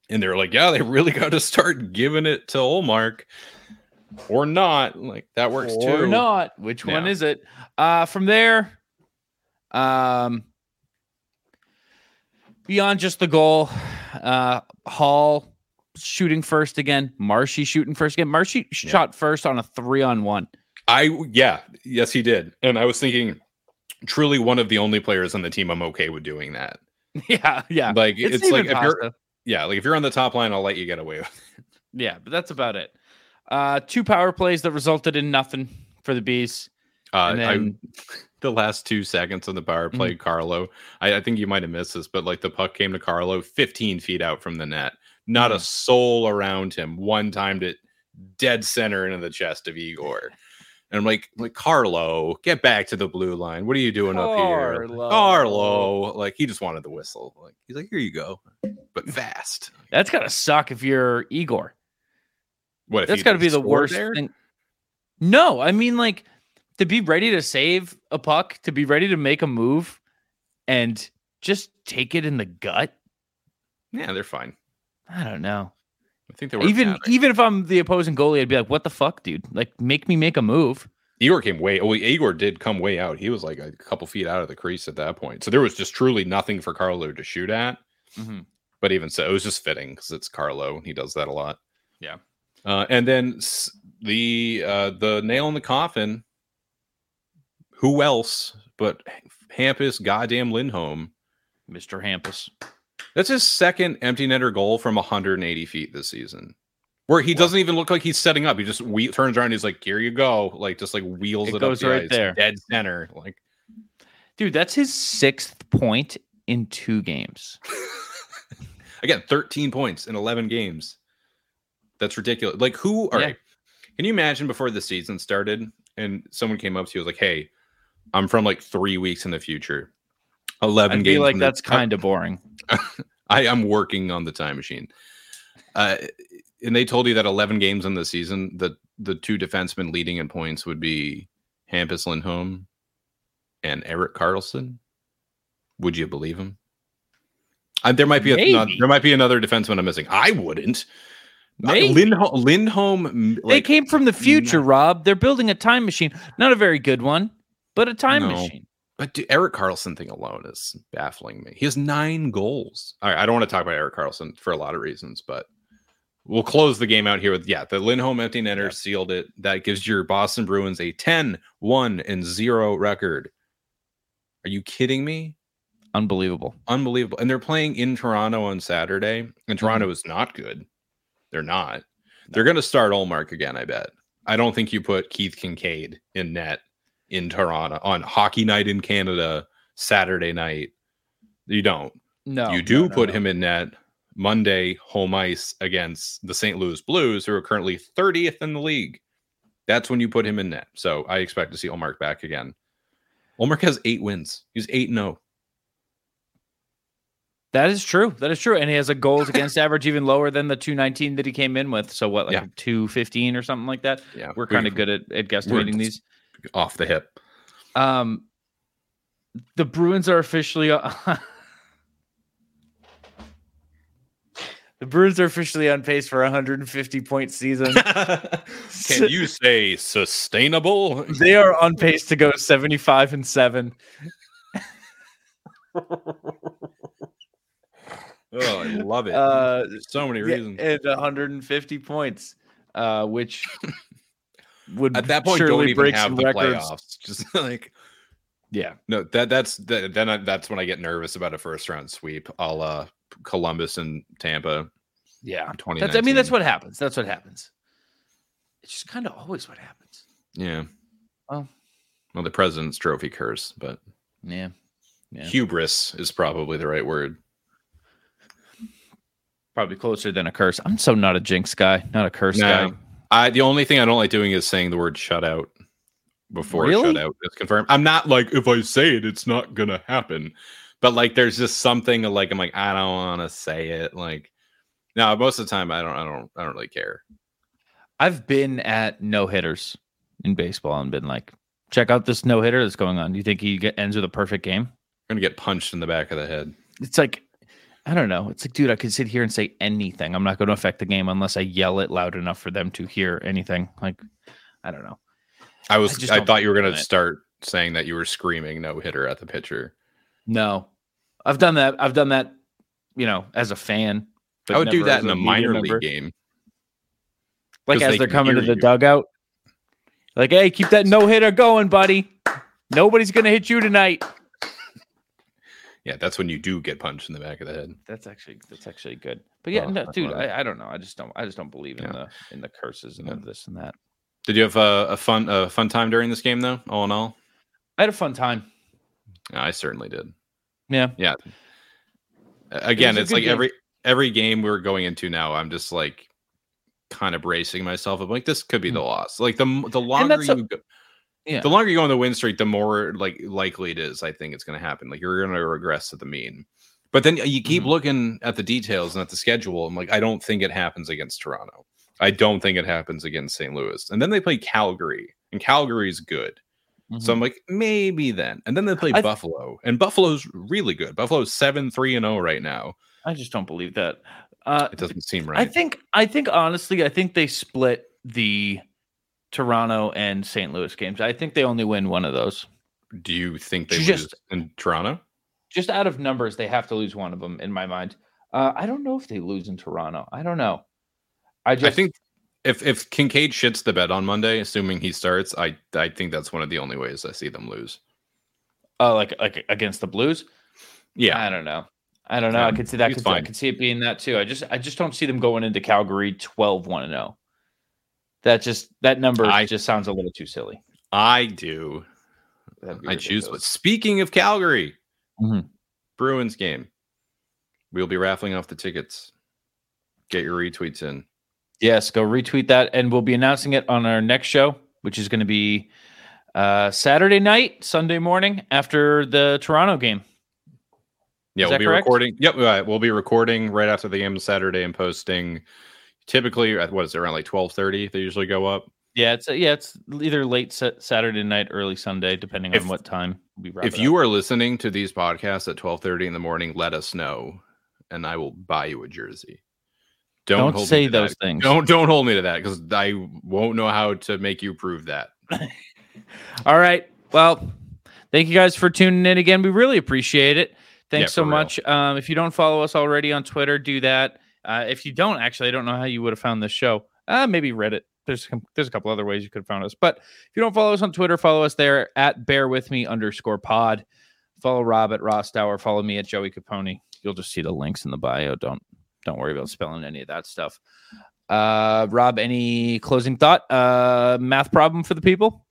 and they're like, "Yeah, they really (laughs) got to start giving it to Ullmark or not." Like that works or too. Or not. Which one is it? Uh, from there, um, beyond just the goal, uh, Hall shooting first again. Marshy shooting first again. Marshy Yeah. shot first on a three on one. I yeah, yes he did. And I was thinking truly one of the only players on the team I'm okay with doing that. (laughs) Yeah, yeah. Like It's, it's, like if you're yeah, like if you're on the top line I'll let you get away with (laughs) Yeah, but that's about it. Uh, two power plays that resulted in nothing for the bees. Uh, And I, then- the last two seconds on the power Mm-hmm. play, Carlo. I, I think you might have missed this, but like the puck came to Carlo 15 feet out from the net. Not Mm. a soul around him. One timed it dead center into the chest of Igor. And I'm like, like Carlo, get back to the blue line. What are you doing up here? Carlo. Carlo. Like he just wanted the whistle. Like he's like, here you go, but fast. That's gotta suck if you're Igor. What if That's he got to be the worst there? thing. No, I mean like to be ready to save a puck, to be ready to make a move, and just take it in the gut. Yeah, they're fine. I don't know. I think they were Even even if I'm the opposing goalie, I'd be like, "What the fuck, dude? Like, make me make a move." Igor came way. Well, Igor did come way out. He was like a couple feet out of the crease at that point. So there was just truly nothing for Carlo to shoot at. But even so, it was just fitting because it's Carlo. and He does that a lot. Yeah. Uh, and then the uh, the nail in the coffin. Who else but Hampus goddamn Lindholm? Mr. Hampus. That's his second empty netter goal from 180 feet this season. Where he doesn't even look like he's setting up. He just we- turns around. He's like, "Here you go!" Like just like wheels It it, goes up the right ice, there. dead center. Like Dude, that's his sixth point in two games. (laughs) Again, 13 points in 11 games. That's ridiculous. Like, who? are? Yeah. Can you imagine before the season started and someone came up to you was like, hey, I'm from like three weeks in the future. Eleven I games. feel like from the- that's kind of boring. (laughs) I am working on the time machine. Uh, and they told you that 11 games in the season, the the two defensemen leading in points would be Hampus Lindholm and Erik Karlsson. Would you believe him? Uh, there might be a, no- Maybe. there might be another defenseman I'm missing. I wouldn't. Uh, Maybe. Lindholm, Lindholm m- they came from the future, Rob. They're building a time machine. Not a very good one, but a time No. machine. But dude, Erik Karlsson thing alone is baffling me. He has nine goals. All right, I don't want to talk about Erik Karlsson for a lot of reasons, but we'll close the game out here with yeah, the Lindholm empty netter Yeah. sealed it. That gives your Boston Bruins a 10 1 and 0 record. Are you kidding me? Unbelievable. Unbelievable. And they're playing in Toronto on Saturday, and mm-hmm. Toronto is not good. They're not. They're going to start Ullmark again, I bet. I don't think you put Keith Kinkaid in net in Toronto on hockey night in Canada Saturday night. You don't. No, you do no, no, put no. him in net Monday home ice against the St. Louis Blues, who are currently 30th in the league. That's when you put him in net. So I expect to see Ullmark back again. Ullmark has eight wins. He's 8 and 0. That is true. That is true. And he has a goals (laughs) against average even lower than the 219 that he came in with. So what, like Yeah. 215 or something like that? Yeah. We're kind of good at, at guesstimating these. Off the hip. Um, the Bruins are officially (laughs) the Bruins are officially on pace for a 150 point season. (laughs) Can you say sustainable? they are on pace to go 75 and 7. Oh, I love it. Uh, There's so many reasons. and 150 points, uh, which (laughs) would At that point, surely don't even break have some the records. playoffs. (laughs) Just like Yeah, no, that that's that, then I, that's when I get nervous about a first round sweep. I'll uh Columbus and Tampa. yeah. That's, I mean, that's what happens. That's what happens. It's just kind of always what happens. Yeah. Well. well, the president's trophy curse, but Yeah. Yeah. hubris is probably the right word. Probably closer than a curse. I'm so not a jinx guy, not a curse No. guy. I the only thing I don't like doing is saying the word shutout before Really? shutout is confirmed. I'm not like if I say it, it's not gonna happen. But like there's just something like I'm like, I don't wanna say it. Like no, most of the time I don't I don't I don't really care. I've been at no hitters in baseball and been like, check out this no hitter that's going on. Do you think he get, ends with a perfect game? I'm gonna get punched in the back of the head. It's like, I don't know. It's like, dude, I could sit here and say anything. I'm not going to affect the game unless I yell it loud enough for them to hear anything. Like, I don't know. I was I I, thought you were gonna start saying that you were screaming no hitter at the pitcher. No, I've done that. I've done that, you know, as a fan. I would do that in a media minor member. league game. Like as they they're coming to the you. dugout. Like, hey, keep that no hitter going, buddy. Nobody's gonna hit you tonight. Yeah, that's when you do get punched in the back of the head. That's actually that's actually good. But yeah, no, dude, I- I, don't know. I just don't I just don't believe in Yeah. the in the curses and Yeah. this and that. Did you have a, a fun a fun time during this game though? All in all, I had a fun time. I certainly did. Yeah. Yeah. Again, a it's like game. every every game we're going into now. I'm just like kind of bracing myself. I'm like, this could be the loss. Like the the longer Mm. that's a- you go, Yeah. the longer you go on the win streak, the more like likely it is. I think it's going to happen. Like you're going to regress to the mean. But then you keep Mhm. looking at the details and at the schedule. I'm like, I don't think it happens against Toronto. I don't think it happens against St. Louis. And then they play Calgary, and Calgary's good. So I'm like, maybe then. And then they play Mm-hmm. Th- Buffalo, and Buffalo's really good. Buffalo's seven three and zero right now. I just don't believe that. Uh, It doesn't seem right. I think I think honestly, I think they split the Toronto and St. Louis games. I think they only win one of those. Do you think they Just- lose in Toronto? Just out of numbers, they have to lose one of them in my mind. Uh, I don't know if they lose in Toronto. I don't know. I just I think if if Kinkaid shits the bed on Monday, assuming he starts, I I think that's one of the only ways I see them lose. uh, like like against the Blues. Yeah, I don't know. I don't know. I could see that. I could, see, I could see it being that too. I just I just don't see them going into Calgary 12 1 0. That just that number I- just sounds a little too silly. I do. I choose. But speaking of Calgary, Mhm. Bruins game, we'll be raffling off the tickets. Get your retweets in. Yes, go retweet that, and we'll be announcing it on our next show, which is going to be Uh, Saturday night, Sunday morning after the Toronto game. Yeah, Is we'll be correct? recording. Yep, uh, we'll be recording right after the game Saturday and posting. Typically, at what is it around like twelve thirty? They usually go up. Yeah, it's yeah, it's either late Saturday night, early Sunday, depending If- on what time we if you up. are listening to these podcasts at twelve thirty in the morning, let us know, and I will buy you a jersey. don't, hold me say those that. things. Don't don't hold me to that because I won't know how to make you prove that. (laughs) All right. Well, thank you guys for tuning in again. We really appreciate it. Thanks Yeah, so real. much. Um, if you don't follow us already on Twitter, do that. Uh, if you don't, actually, I don't know how you would have found this show. Uh, maybe Reddit. There's there's a couple other ways you could have found us. But if you don't follow us on Twitter, follow us there at Bear With Me underscore Pod. Follow Rob at Rostower. Follow me at Joey Capone. You'll just see the links in the bio. Don't don't worry about spelling any of that stuff. Uh, Rob, any closing thought? Uh, math problem for the people?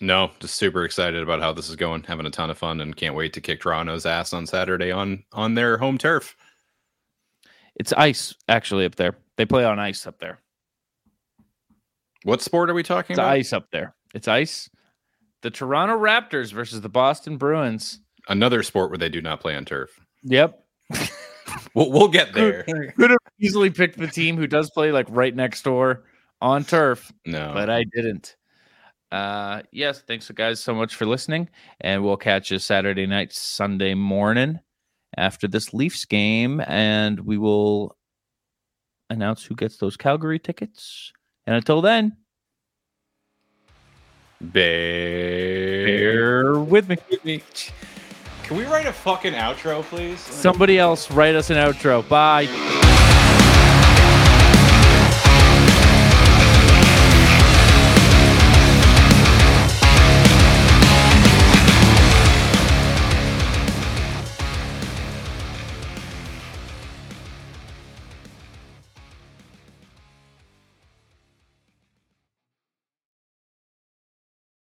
No, just super excited about how this is going. Having a ton of fun and can't wait to kick Toronto's ass on Saturday on on their home turf. It's ice actually up there. They play on ice up there. What sport are we talking It's about? ice up there. It's ice. The Toronto Raptors versus the Boston Bruins. Another sport where they do not play on turf. Yep. (laughs) We'll, we'll get there. Could have easily picked the team who does play like right next door on turf, No. but I didn't. Uh yes, thanks guys so much for listening. And we'll catch you Saturday night, Sunday morning after this Leafs game, and we will announce who gets those Calgary tickets. And until then, Bear. bear with me. Can we write a fucking outro, please? Somebody else write us an outro. Bye.